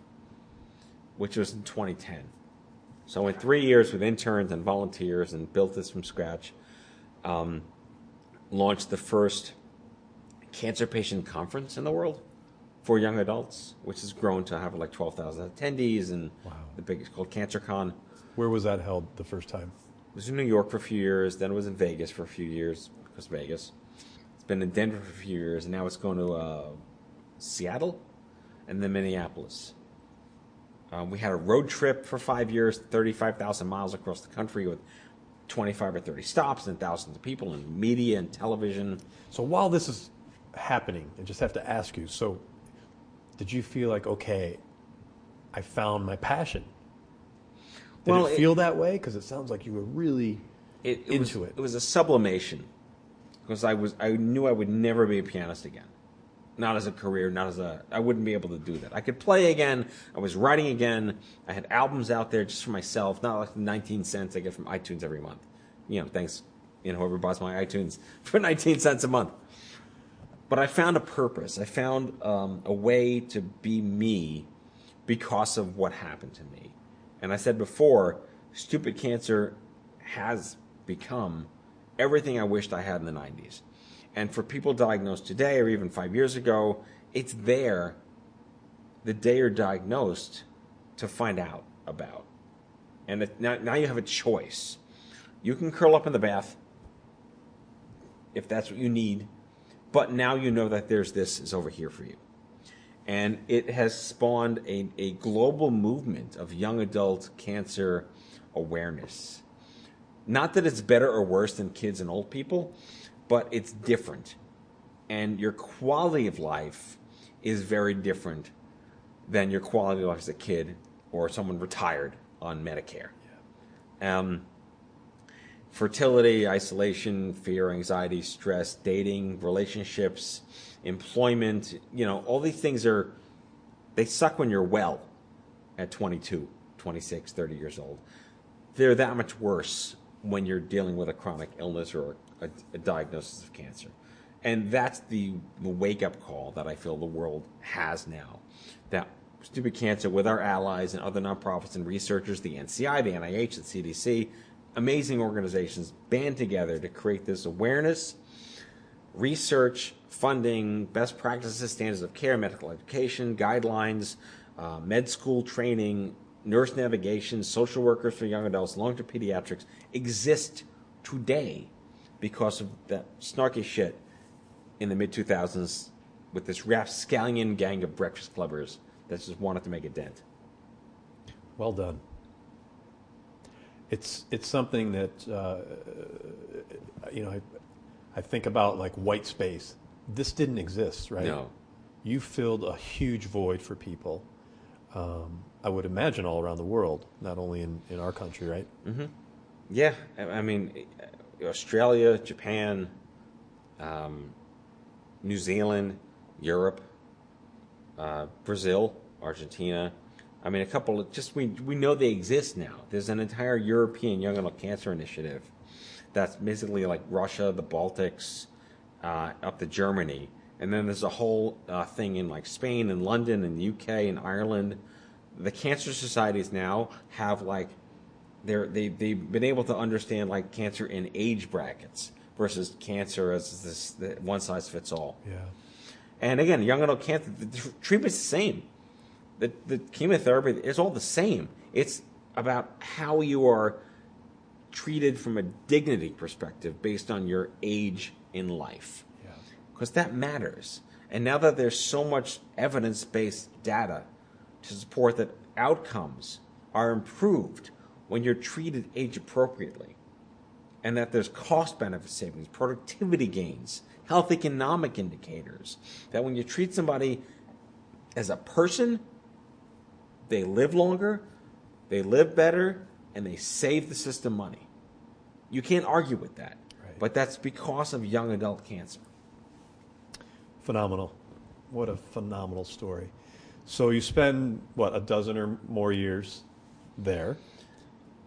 which was in 2010. So in three years with interns and volunteers and built this from scratch, um, launched the first cancer patient conference in the world for young adults, which has grown to have like 12,000 attendees and Wow. the biggest called CancerCon. Where was that held the first time? It was in New York for a few years, then it was in Vegas for a few years because Vegas. It's been in Denver for a few years, and now it's going to uh, Seattle and then Minneapolis. Um, we had a road trip for five years, 35,000 miles across the country with 25 or 30 stops and thousands of people in media and television. So while this is happening, I just have to ask you. So, did you feel like okay, I found my passion? Did Well, it it- feel that way? Because it sounds like you were really it, it into was, it. It was a sublimation because I was I knew I would never be a pianist again, not as a career, not as a I wouldn't be able to do that. I could play again. I was writing again. I had albums out there just for myself, not like the 19 cents I get from iTunes every month. You know, thanks, you know, whoever buys my iTunes for 19 cents a month. But I found a purpose. I found um, a way to be me because of what happened to me. And I said before, stupid cancer has become everything I wished I had in the 90s. And for people diagnosed today or even five years ago, it's there the day you're diagnosed to find out about. And it, now, now you have a choice. You can curl up in the bath if that's what you need, but now you know that there's this is over here for you and it has spawned a, a global movement of young adult cancer awareness. Not that it's better or worse than kids and old people, but it's different. And your quality of life is very different than your quality of life as a kid or someone retired on Medicare. Um, fertility, isolation, fear, anxiety, stress, dating, relationships, employment, you know, all these things are, they suck when you're well at 22, 26, 30 years old. They're that much worse when you're dealing with a chronic illness or a, a diagnosis of cancer. And that's the, wake up call that I feel the world has now. That stupid cancer, with our allies and other nonprofits and researchers, the NCI, the NIH, the CDC, amazing organizations band together to create this awareness, research, funding, best practices, standards of care, medical education, guidelines, uh, med school training, nurse navigation, social workers for young adults, long term pediatrics exist today because of that snarky shit in the mid 2000s with this rapscallion gang of breakfast clubbers that just wanted to make a dent. Well done. It's it's something that uh, you know. I, I think about like white space. This didn't exist, right? No. You filled a huge void for people. Um, I would imagine all around the world, not only in, in our country, right? Mm-hmm. Yeah, I I mean, Australia, Japan, um, New Zealand, Europe, uh, Brazil, Argentina. I mean, a couple of just we we know they exist now. There's an entire European Young Adult Cancer Initiative that's basically like Russia, the Baltics, uh, up to Germany, and then there's a whole uh, thing in like Spain and London and the UK and Ireland. The cancer societies now have like they're they they've been able to understand like cancer in age brackets versus cancer as this one size fits all. Yeah. And again, young adult cancer, the tr- treatment's the same. The, the chemotherapy is all the same. It's about how you are treated from a dignity perspective based on your age in life. Yeah. Because that matters. And now that there's so much evidence based data to support that outcomes are improved when you're treated age appropriately, and that there's cost benefit savings, productivity gains, health economic indicators, that when you treat somebody as a person, they live longer, they live better, and they save the system money. You can't argue with that. Right. But that's because of young adult cancer. Phenomenal. What a phenomenal story. So you spend what a dozen or more years there.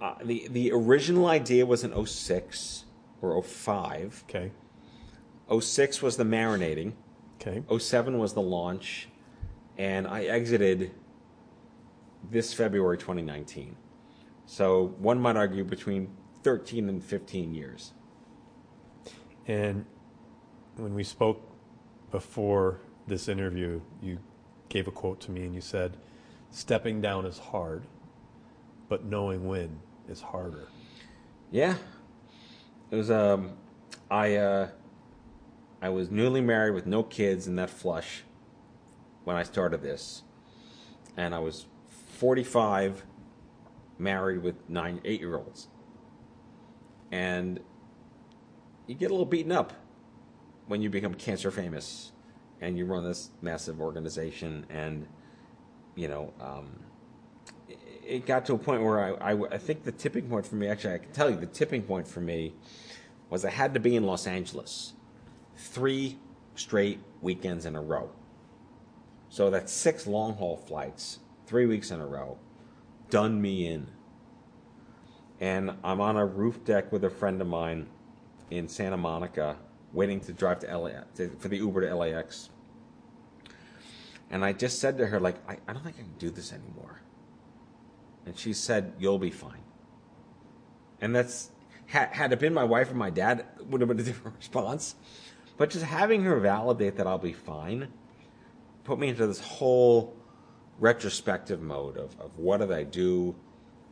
Uh, the the original idea was in 06 or 05. Okay. 06 was the marinating. Okay. 07 was the launch, and I exited this February 2019. So one might argue between 13 and 15 years. And when we spoke before this interview, you gave a quote to me and you said, Stepping down is hard, but knowing when is harder. Yeah. It was um I uh I was newly married with no kids in that flush when I started this. And I was 45 married with 9 8-year-olds. And you get a little beaten up when you become cancer famous and you run this massive organization and you know um, it- got to a point where I, I, I think the tipping point for me actually i can tell you the tipping point for me was i had to be in los angeles three straight weekends in a row. So that's six long haul flights three weeks in a row done me in. And i'm on a roof deck with a friend of mine in santa monica waiting to drive to la to, for the uber to lax and I just said to her, like, I, I don't think I can do this anymore. And she said, You'll be fine. And that's, had, had it been my wife or my dad, would have been a different response. But just having her validate that I'll be fine put me into this whole retrospective mode of, of what did I do?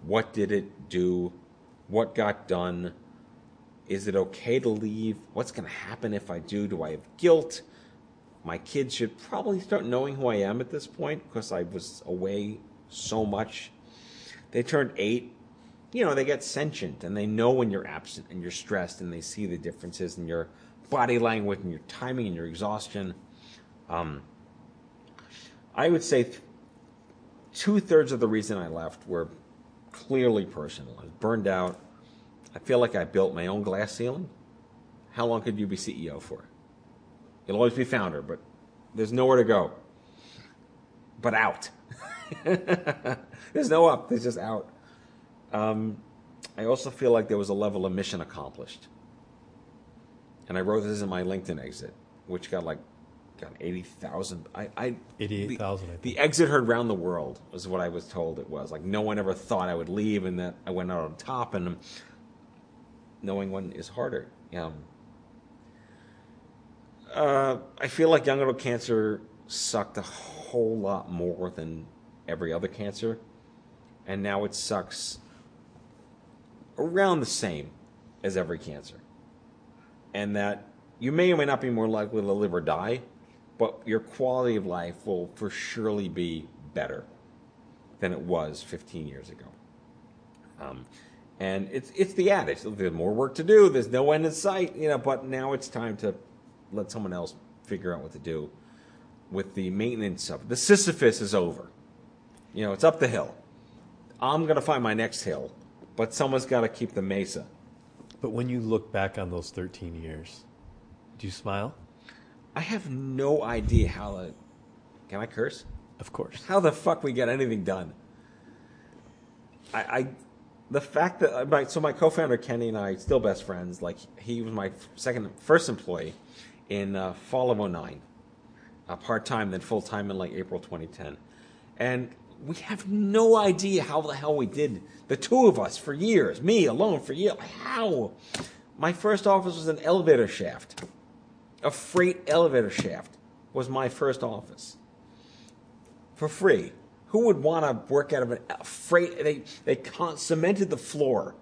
What did it do? What got done? Is it okay to leave? What's going to happen if I do? Do I have guilt? my kids should probably start knowing who I am at this point because I was away so much. They turn eight. You know, they get sentient and they know when you're absent and you're stressed and they see the differences in your body language and your timing and your exhaustion. Um, I would say th- two thirds of the reason I left were clearly personal. I was burned out. I feel like I built my own glass ceiling. How long could you be CEO for? You'll always be founder, but there's nowhere to go. But out. there's no up. There's just out. Um, I also feel like there was a level of mission accomplished. And I wrote this in my LinkedIn exit, which got like got eighty thousand. I, I 88,000, The, the exit heard round the world was what I was told it was. Like no one ever thought I would leave, and that I went out on top. And knowing when is harder. Yeah. uh, I feel like young adult cancer sucked a whole lot more than every other cancer, and now it sucks around the same as every cancer. And that you may or may not be more likely to live or die, but your quality of life will for surely be better than it was 15 years ago. Um, and it's it's the adage: there's more work to do. There's no end in sight, you know. But now it's time to let someone else figure out what to do with the maintenance of the Sisyphus is over. You know, it's up the hill. I'm gonna find my next hill, but someone's got to keep the mesa. But when you look back on those 13 years, do you smile? I have no idea how to. Can I curse? Of course. How the fuck we get anything done? I, I the fact that my, so my co-founder Kenny and I still best friends. Like he was my second first employee in uh, fall of 09, uh, part time then full time in like April 2010, and we have no idea how the hell we did the two of us for years, me alone for years. How? My first office was an elevator shaft, a freight elevator shaft was my first office for free. Who would want to work out of a freight? They they con- cemented the floor.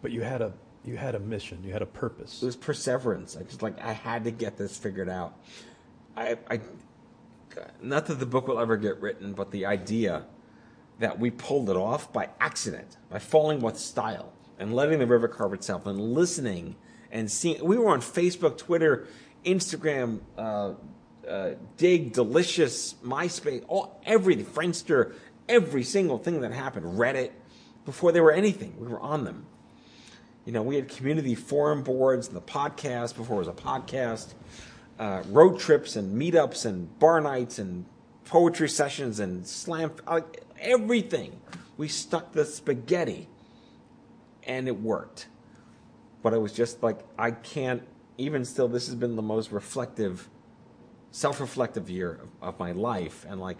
But you had a you had a mission, you had a purpose. It was perseverance. I just like I had to get this figured out. I, I not that the book will ever get written, but the idea that we pulled it off by accident, by falling with style and letting the river carve itself and listening and seeing. We were on Facebook, Twitter, Instagram, uh, uh, Digg, Delicious, MySpace, all everything, Friendster, every single thing that happened, Reddit, before they were anything. We were on them. You know, we had community forum boards, and the podcast before it was a podcast, uh, road trips and meetups and bar nights and poetry sessions and slam, everything. We stuck the spaghetti, and it worked. But it was just like I can't. Even still, this has been the most reflective, self-reflective year of, of my life, and like,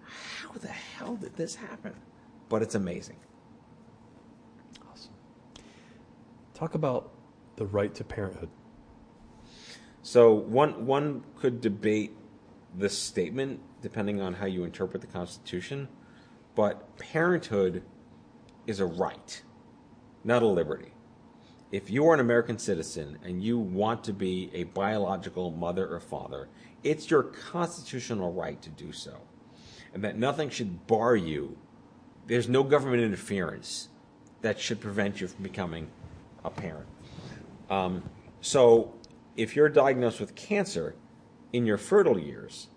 how the hell did this happen? But it's amazing. Awesome. Talk about the right to parenthood. So one one could debate this statement depending on how you interpret the Constitution, but parenthood is a right, not a liberty. If you are an American citizen and you want to be a biological mother or father, it's your constitutional right to do so. And that nothing should bar you. There's no government interference that should prevent you from becoming a parent. Um, so if you're diagnosed with cancer in your fertile years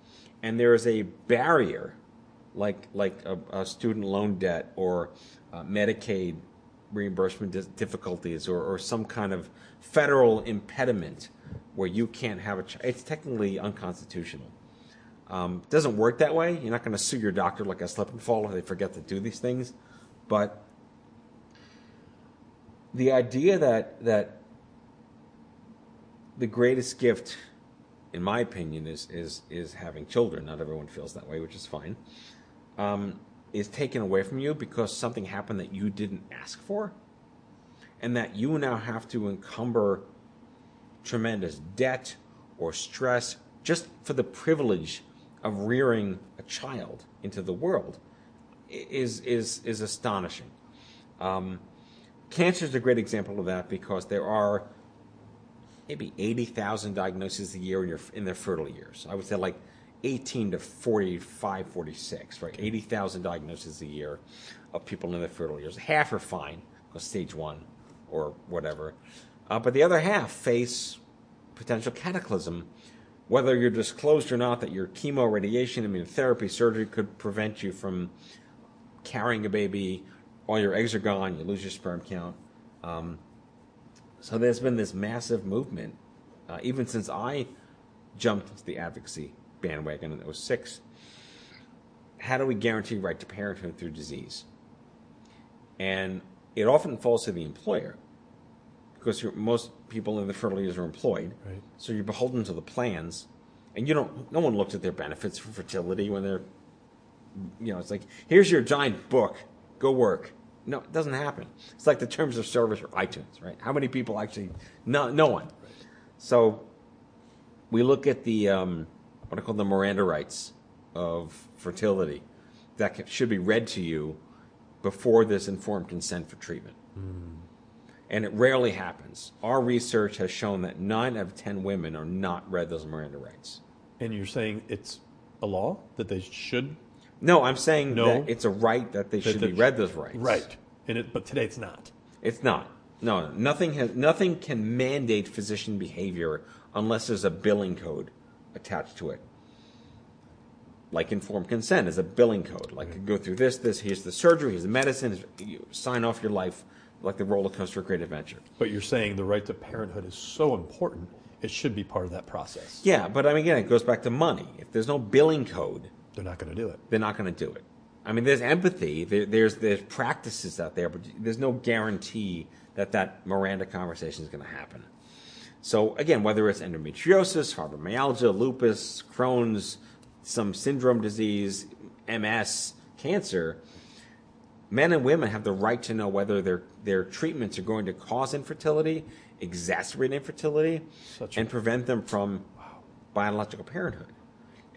and there is a barrier like like a, a student loan debt or uh, Medicaid reimbursement difficulties or, or some kind of federal impediment where you can't have a child, it's technically unconstitutional. Um, doesn't work that way. You're not going to sue your doctor like a slip and fall if they forget to do these things. But the idea that that the greatest gift, in my opinion, is is is having children. Not everyone feels that way, which is fine. Um, is taken away from you because something happened that you didn't ask for, and that you now have to encumber tremendous debt or stress just for the privilege of rearing a child into the world is is is astonishing. Um, cancer is a great example of that because there are maybe 80,000 diagnoses a year in, your, in their fertile years. I would say like 18 to 45, 46, right? 80,000 diagnoses a year of people in their fertile years. Half are fine, stage one or whatever. Uh, but the other half face potential cataclysm, whether you're disclosed or not that your chemo, radiation, immunotherapy, surgery could prevent you from carrying a baby, all your eggs are gone, you lose your sperm count. Um, so there's been this massive movement, uh, even since I jumped into the advocacy bandwagon in 06. How do we guarantee right to parenthood through disease? And it often falls to the employer because most people in the fertile years are employed. Right. So you're beholden to the plans, and you don't. No one looks at their benefits for fertility when they're, you know, it's like here's your giant book, go work. No, it doesn't happen. It's like the terms of service or iTunes, right? How many people actually? No, no one. So we look at the um, what I call the Miranda rights of fertility that can, should be read to you before this informed consent for treatment. And it rarely happens. Our research has shown that nine out of ten women are not read those Miranda rights. And you're saying it's a law that they should No, I'm saying No. that it's a right that they should be read those rights. Right. And it, but today it's not. It's not. No, nothing has nothing can mandate physician behavior unless there's a billing code attached to it. Like informed consent is a billing code. Like go through this, this, here's the surgery, here's the medicine, you sign off your life like the roller coaster of great adventure. But you're saying the right to parenthood is so important, it should be part of that process. Yeah, but I mean again, it goes back to money. If there's no billing code, They're not going to do it. they're not going to do it. I mean, there's empathy, there, there's there's practices out there, but there's no guarantee that that Miranda conversation is going to happen. So again, whether it's endometriosis, fibromyalgia, lupus, Crohn's, some syndrome disease, MS, cancer, men and women have the right to know whether their their treatments are going to cause infertility, exacerbate infertility, Such and prevent them from biological parenthood.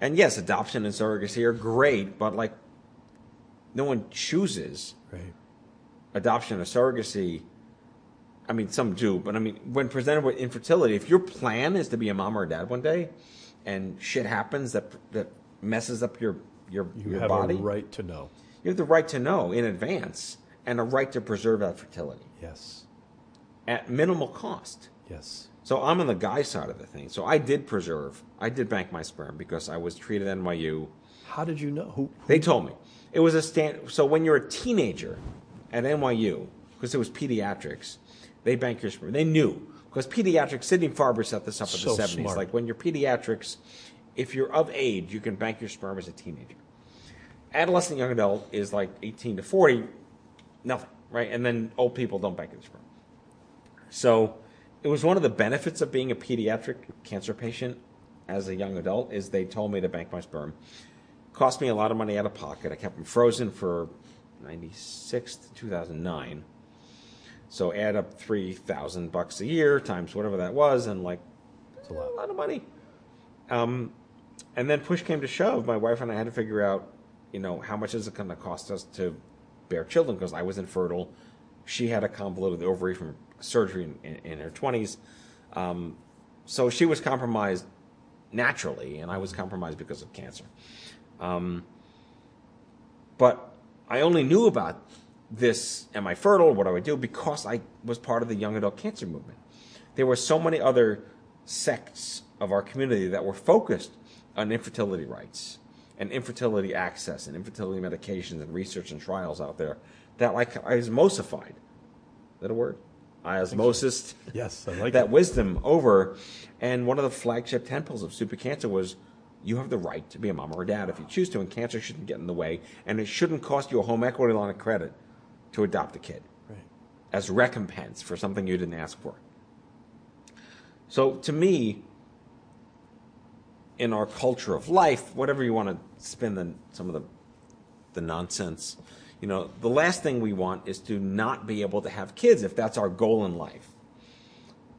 And yes, adoption and surrogacy are great, but like no one chooses Right. adoption or surrogacy. I mean, some do, but I mean, when presented with infertility, if your plan is to be a mom or a dad one day, and shit happens that that messes up your your You your have body, a right to know. you have the right to know in advance and a right to preserve that fertility Yes. at minimal cost. Yes. So I'm on the guy side of the thing. So I did preserve, I did bank my sperm because I was treated at NYU. How did you know? Who? They told me it was a stand. So when you're a teenager at NYU, because it was pediatrics, they bank your sperm. They knew because pediatrics. Sidney Farber set this up in So the 70s. smart. Like when you're pediatrics, if you're of age, you can bank your sperm as a teenager. Adolescent young adult is like 18 to 40, nothing, right? And then old people don't bank their sperm. So it was one of the benefits of being a pediatric cancer patient as a young adult is they told me to bank my sperm. Cost me a lot of money out of pocket. I kept them frozen for 96 to 2009. So add up 3,000 bucks a year times whatever that was and like It's a lot. a lot of money. Um, and then push came to shove. My wife and I had to figure out, you know, how much is it going to cost us to bear children because I was infertile. She had a convoluted ovary from surgery in, in, in her 20s. Um, so she was compromised naturally, and I was compromised because of cancer. Um, but I only knew about this, am I fertile? What do I do? Because I was part of the young adult cancer movement. There were so many other sects of our community that were focused on infertility rights and infertility access and infertility medications and research and trials out there that like I osmosified. Is that a word? Osmosis Yes, I like that it. wisdom over. And one of the flagship temples of Stupid Cancer was you have the right to be a mom or a dad if you choose to, and cancer shouldn't get in the way, and it shouldn't cost you a home equity line of credit to adopt a kid Right. as recompense for something you didn't ask for. So to me, in our culture of life, whatever you want to spin the, some of the, the nonsense, you know, the last thing we want is to not be able to have kids if that's our goal in life.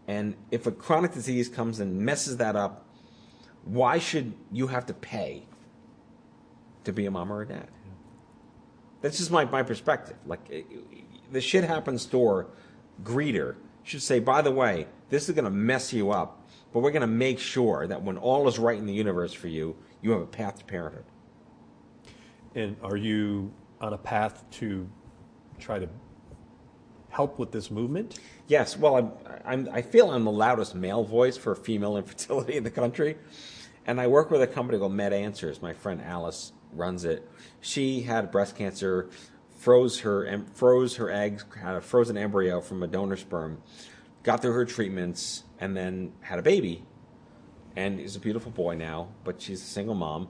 And if a chronic disease comes and messes that up, why should you have to pay to be a mom or a dad? That's just my, my perspective. Like, the shit happens store greeter should say, by the way, this is going to mess you up, but we're going to make sure that when all is right in the universe for you, you have a path to parenthood. And are you on a path to try to help with this movement? Yes, well, I'm, I'm, I feel I'm the loudest male voice for female infertility in the country. And I work with a company called MedAnswers. My friend Alice runs it. She had breast cancer, froze her, froze her eggs, had a frozen embryo from a donor sperm, got through her treatments, and then had a baby. And is a beautiful boy now, but she's a single mom.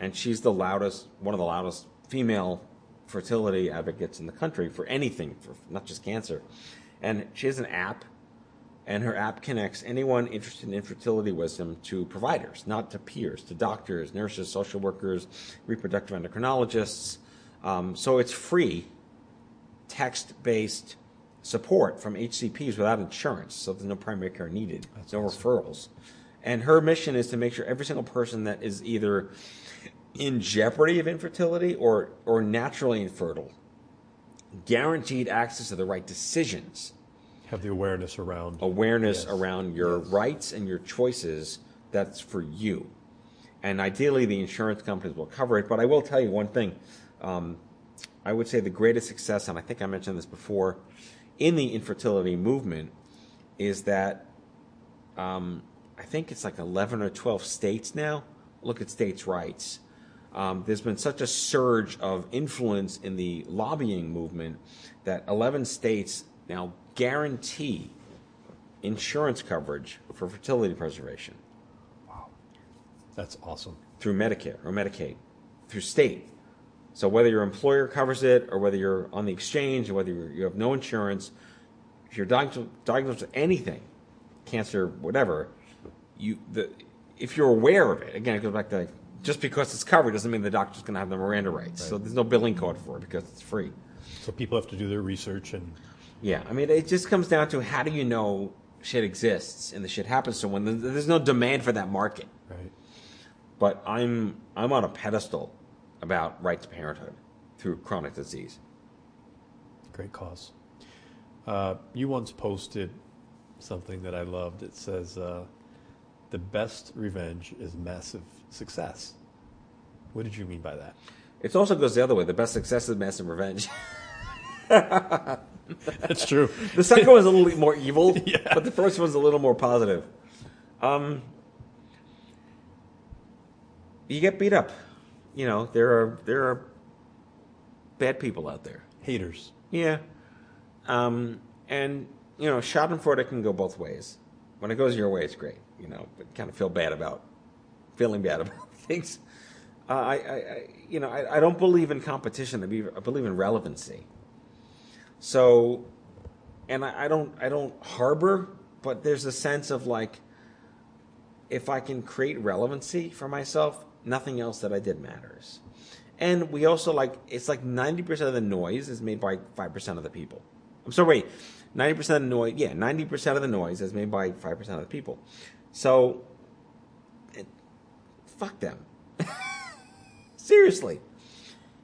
And she's the loudest, one of the loudest female fertility advocates in the country for anything, for not just cancer. And she has an app, and her app connects anyone interested in infertility wisdom to providers, not to peers, to doctors, nurses, social workers, reproductive endocrinologists. Um, so it's free, text based support from HCPs without insurance, so there's no primary care needed, no referrals. And her mission is to make sure every single person that is either in jeopardy of infertility or, or naturally infertile guaranteed access to the right decisions Have the awareness around. awareness Yes. around your Yes. rights and your choices that's for you. And ideally, the insurance companies will cover it. But I will tell you one thing. Um, I would say the greatest success, and I think I mentioned this before, in the infertility movement is that um, I think it's like 11 or 12 states now look at states' rights. Um, there's been such a surge of influence in the lobbying movement that 11 states now guarantee insurance coverage for fertility preservation Wow. That's awesome. through Medicare or Medicaid, through state. So whether your employer covers it or whether you're on the exchange or whether you have no insurance, if you're diagnosed, diagnosed with anything, cancer, whatever, you the if you're aware of it, again, it goes back to just because it's covered doesn't mean the doctor's going to have the Miranda rights. So there's no billing code for it because it's free. So people have to do their research and Yeah, I mean, it just comes down to how do you know shit exists and the shit happens to when there's no demand for that market. right. But I'm I'm on a pedestal about right to parenthood through chronic disease. Great cause. Uh, you once posted something that I loved. It says, uh, "The best revenge is massive success." What did you mean by that? It also goes the other way. The best success is massive revenge. That's true. The second one's a little bit more evil, Yeah. but the first one's a little more positive. Um, you get beat up. You know, there are there are bad people out there. Haters. Yeah. Um, and, you know, Schadenfreude can go both ways. When it goes your way, it's great, you know, but kind of feel bad about feeling bad about things. Uh, I, I, you know, I, I don't believe in competition. I believe, I believe in relevancy. So, and I, I don't, I don't harbor, but there's a sense of like, if I can create relevancy for myself, nothing else that I did matters. And we also like, it's like 90% of the noise is made by 5% of the people. I'm sorry, wait, 90% of the noise, yeah, 90% of the noise is made by 5% of the people. So, fuck them. Seriously.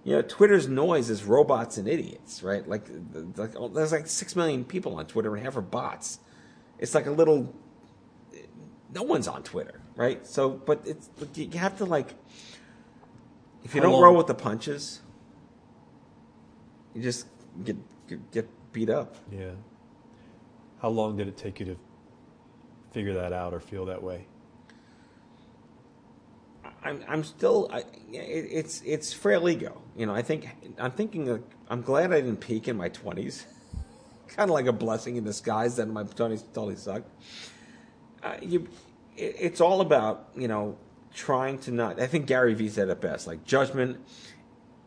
You know, Twitter's noise is robots and idiots, right? Like, like oh, there's like six million people on Twitter and half are bots. It's like a little. No one's on Twitter, right? So, but it's you have to like. If you How don't long- roll with the punches, you just get get, get beat up. Yeah. How long did it take you to figure that out or feel that way? I'm I'm still I, it, it's it's frail ego. You know, I think I'm thinking I'm glad I didn't peak in my 20s. kind of like a blessing in disguise that my 20s totally sucked. Uh, you, it, it's all about you know trying to not. I think Gary Vee said it best. Like judgment,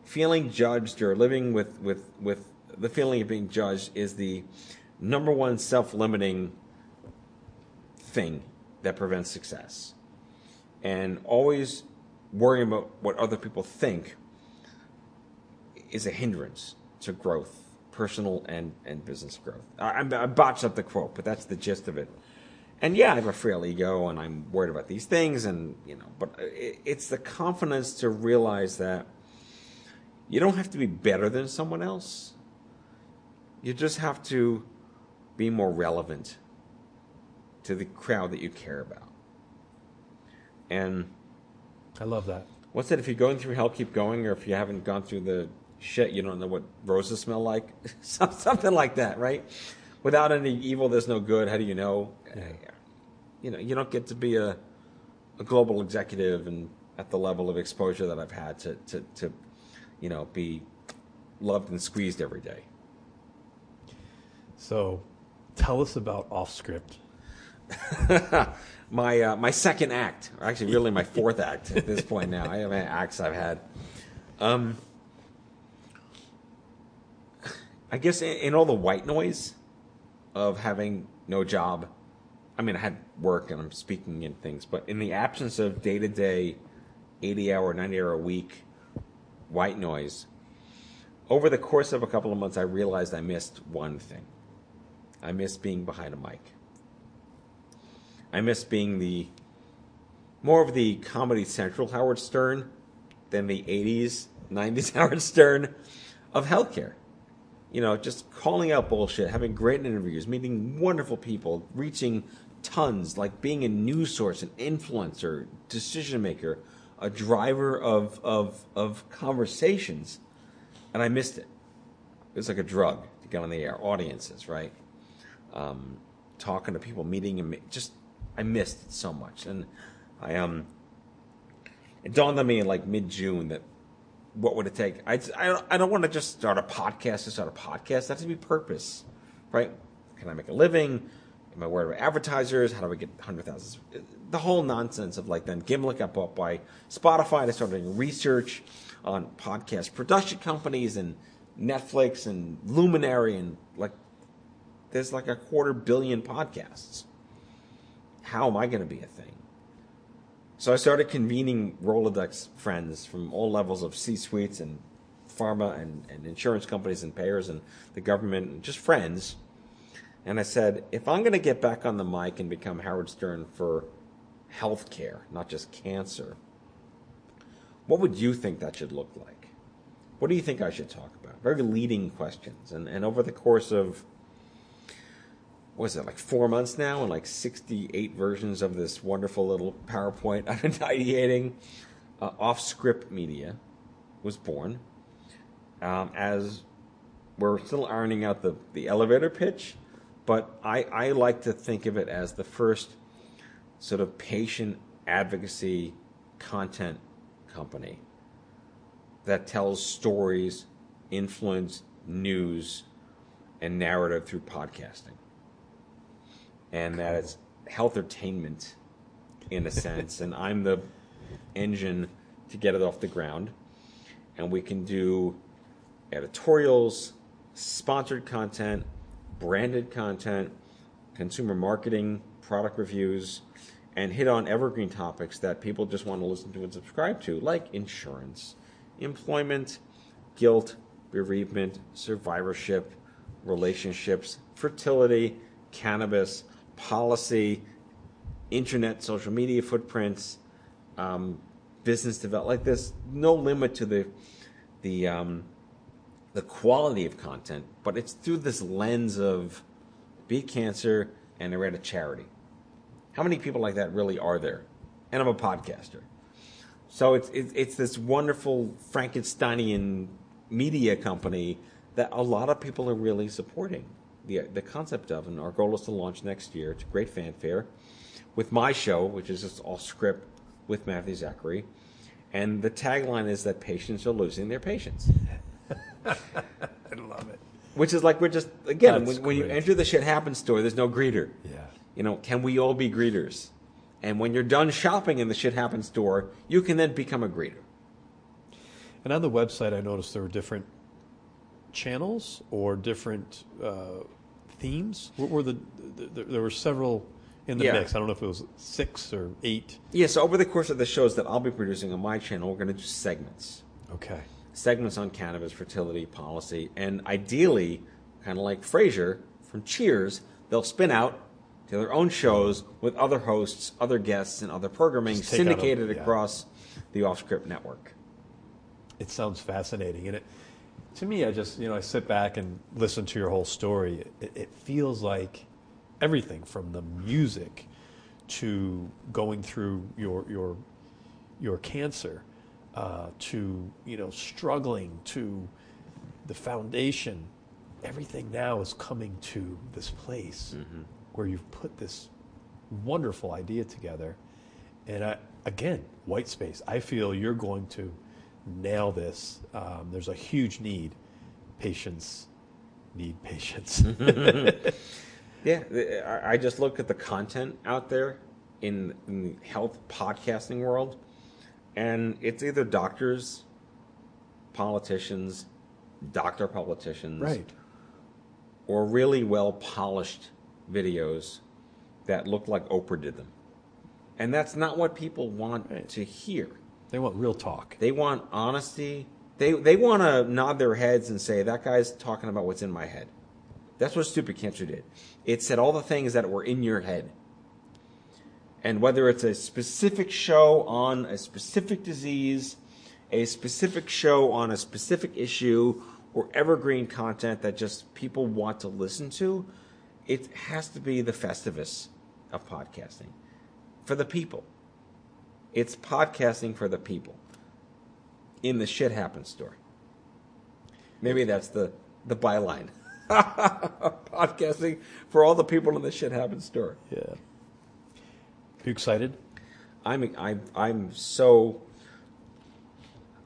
feeling judged or living with with with the feeling of being judged is the number one self-limiting thing that prevents success and always worrying about what other people think is a hindrance to growth, personal and, and business growth. I, I botched up the quote, but that's the gist of it. And yeah, I have a frail ego, and I'm worried about these things, and you know, but it, it's the confidence to realize that you don't have to be better than someone else. You just have to be more relevant to the crowd that you care about. And I love that. what's it? If you're going through hell, keep going, or if you haven't gone through the shit, you don't know what roses smell like. Something like that, right? Without any evil, there's no good. How do you know? Yeah. You know, you don't get to be a, a global executive and at the level of exposure that I've had to, to, to, you know, be loved and squeezed every day. So, tell us about off script. my uh, my second act, or actually, really my fourth act at this point now. I have acts I've had. Um, I guess in, in all the white noise of having no job, I mean, I had work and I'm speaking and things, but in the absence of day to day, eighty hour, ninety hour a week white noise, over the course of a couple of months, I realized I missed one thing. I missed being behind a mic. I miss being the more of the Comedy Central Howard Stern than the 80s, 90s Howard Stern of healthcare. You know, just calling out bullshit, having great interviews, meeting wonderful people, reaching tons, like being a news source, an influencer, decision maker, a driver of, of, of conversations. And I missed it. It was like a drug to get on the air. Audiences, right? um, talking to people, meeting and just I missed it so much, and I um, it dawned on me in like mid June that what would it take? I I don't, I don't want to just start a podcast to start a podcast. That has to be purpose, right? Can I make a living? Am I worried about advertisers? How do I get hundred thousands? The whole nonsense of like then Gimlet got bought by Spotify. I started doing research on podcast production companies and Netflix and Luminary and like there's like a quarter billion podcasts. How am I going to be a thing? So I started convening Rolodex friends from all levels of C suites and pharma and, and insurance companies and payers and the government and just friends. And I said, if I'm going to get back on the mic and become Howard Stern for healthcare, not just cancer, what would you think that should look like? What do you think I should talk about? Very leading questions. And, and over the course of was it like four months now and like 68 versions of this wonderful little powerpoint i've been ideating. Uh, off script media was born. Um, as we're still ironing out the, the elevator pitch but I, I like to think of it as the first sort of patient advocacy content company that tells stories influence news and narrative through podcasting and that it's health entertainment in a sense and i'm the engine to get it off the ground. And we can do editorials, sponsored content, branded content, consumer marketing, product reviews, and hit on evergreen topics that people just want to listen to and subscribe to, like insurance, employment, guilt, bereavement, survivorship, relationships, fertility, cannabis, policy, internet, social media footprints, um, business development. Like there's no limit to the the um, the quality of content, but it's through this lens of beat cancer and I read a charity. How many people like that really are there? And I'm a podcaster. So it's, it's, it's this wonderful Frankensteinian media company that a lot of people are really supporting the, the concept of. And our goal is to launch next year. to great fanfare with my show, which is just Off Script with Matthew Zachary. And the tagline is that patients are losing their patience. I love it. Which is like we're just again when, when you enter the shit happens store, there's no greeter. Yeah. You know, can we all be greeters? And when you're done shopping in the shit happens store, you can then become a greeter. And on the website, I noticed there were different channels or different uh, themes. What were the, the, the? There were several in the Yeah. mix. I don't know if it was six or eight. Yeah, so over the course of the shows that I'll be producing on my channel, we're going to do segments. Okay. Segments on cannabis, fertility, policy, and ideally, kind of like Frasier from Cheers, they'll spin out to their own shows with other hosts, other guests, and other programming Just take on a- syndicated yeah. across the Off Script network. It sounds fascinating, and it to me, I just you know I sit back and listen to your whole story. It, it feels like everything from the music to going through your your your cancer uh, to you know struggling to the foundation. Everything now is coming to this place where you've put this wonderful idea together. And I, again, white space. I feel you're going to nail this. Um, there's a huge need. Patients need patience. Yeah, I I just look at the content out there in, in the health podcasting world, and it's either doctors, politicians, doctor politicians, right. or really well polished videos that look like Oprah did them. And that's not what people want Right. to hear. They want real talk. They want honesty. They they want to nod their heads and say that guy's talking about what's in my head. That's what stupid cancer did. It said all the things that were in your head. And whether it's a specific show on a specific disease, a specific show on a specific issue, or evergreen content that just people want to listen to, it has to be the festivus of podcasting for the people. It's podcasting for the people in the shit happens store. Maybe that's the the byline. podcasting for all the people in the shit happens store. Yeah. You excited? I'm I'm I'm so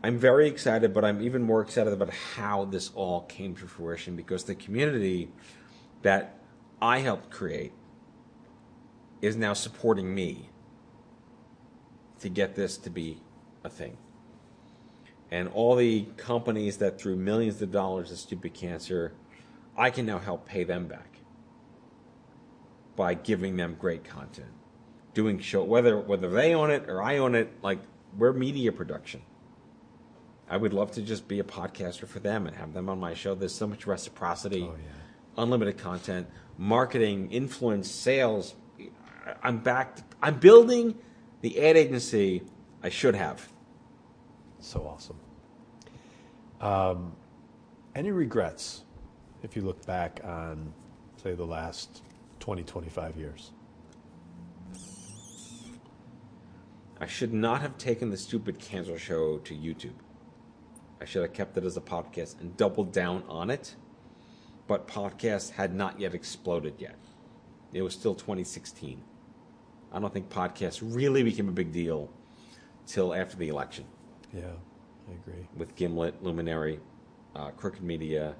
I'm very excited, but I'm even more excited about how this all came to fruition because the community that I helped create is now supporting me to get this to be a thing. And all the companies that threw millions of dollars at stupid cancer, I can now help pay them back by giving them great content doing show whether whether they own it or I own it like we're media production. I would love to just be a podcaster for them and have them on my show. There's so much reciprocity, Oh, yeah. unlimited content, marketing, influence, sales. I'm back. I'm building the ad agency I should have. So awesome. Um, any regrets if you look back on, say, the last 20, 25 years? I should not have taken the stupid cancer show to YouTube. I should have kept it as a podcast and doubled down on it. But podcasts had not yet exploded yet. It was still 2016. I don't think podcasts really became a big deal till after the election Yeah, I agree. with Gimlet, Luminary, uh, Crooked Media,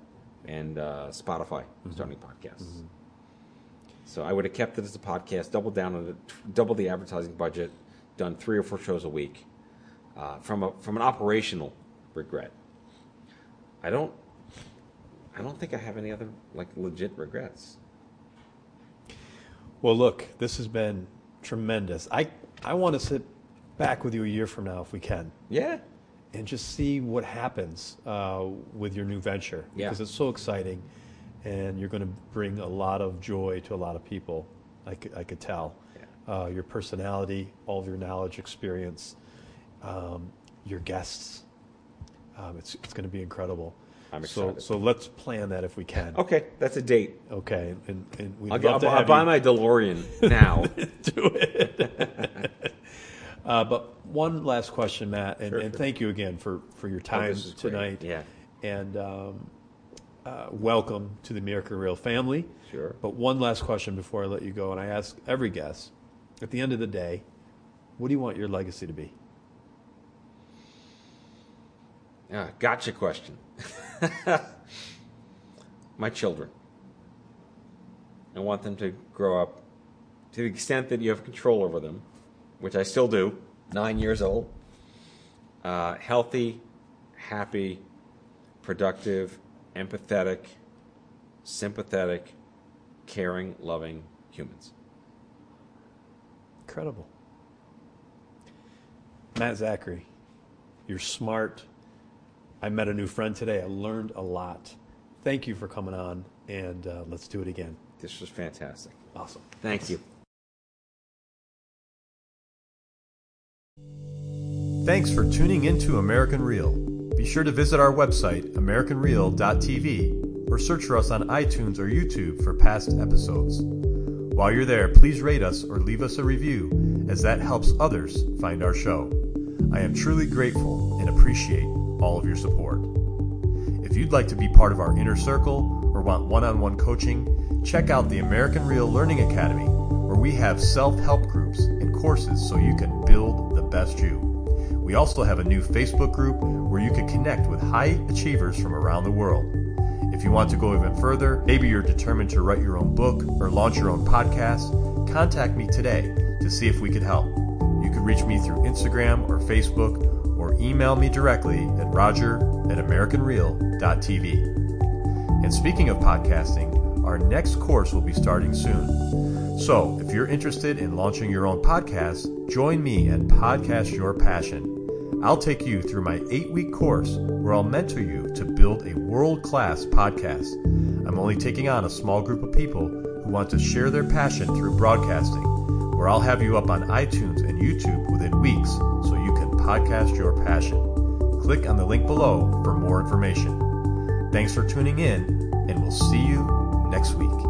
and uh, Spotify starting podcasts. So I would have kept it as a podcast, doubled down on it, double the advertising budget, done three or four shows a week. uh, from a from an operational regret. I don't. I don't think I have any other like legit regrets. Well, look, this has been tremendous. I I want to sit back with you a year from now if we can. Yeah. And just see what happens uh, with your new venture Yeah. because it's so exciting, and you're going to bring a lot of joy to a lot of people. I could, I could tell. Uh, your personality, all of your knowledge, experience, um, your guests. Um, it's it's going to be incredible. I'm so excited. so let's plan that if we can. Okay, that's a date. Okay, and, and we'd I'll, love I'll, to I'll have buy you my DeLorean now. do it. uh, but one last question, Matt, and, Sure, and sure. thank you again for, for your time this is great. tonight. Yeah. And um, uh, welcome to the American Real family. Sure. But one last question before I let you go, and I ask every guest at the end of the day, what do you want your legacy to be? Ah, gotcha question. My children. I want them to grow up to the extent that you have control over them, which I still do, nine years old, uh, healthy, happy, productive, empathetic, sympathetic, caring, loving humans. Incredible. Matt Zachary, you're smart. I met a new friend today. I learned a lot. Thank you for coming on, and uh, let's do it again. This was fantastic. Awesome. Thank you. Thanks for tuning in to American Real. Be sure to visit our website, AmericanReal.tv, or search for us on iTunes or YouTube for past episodes. While you're there, please rate us or leave us a review, as that helps others find our show. I am truly grateful and appreciate all of your support. If you'd like to be part of our inner circle or want one on one coaching, check out the American Real Learning Academy, where we have self help groups and courses so you can build the best you. We also have a new Facebook group where you can connect with high achievers from around the world. If you want to go even further, maybe you're determined to write your own book or launch your own podcast, contact me today to see if we could help. You can reach me through Instagram or Facebook or email me directly at roger at americanreal.tv. And speaking of podcasting, our next course will be starting soon. So, if you're interested in launching your own podcast, join me and podcast your passion. I'll take you through my eight week course where I'll mentor you to build a world class podcast. I'm only taking on a small group of people who want to share their passion through broadcasting, where I'll have you up on iTunes and YouTube within weeks so podcast your passion. Click on the link below for more information. Thanks for tuning in, and we'll see you next week.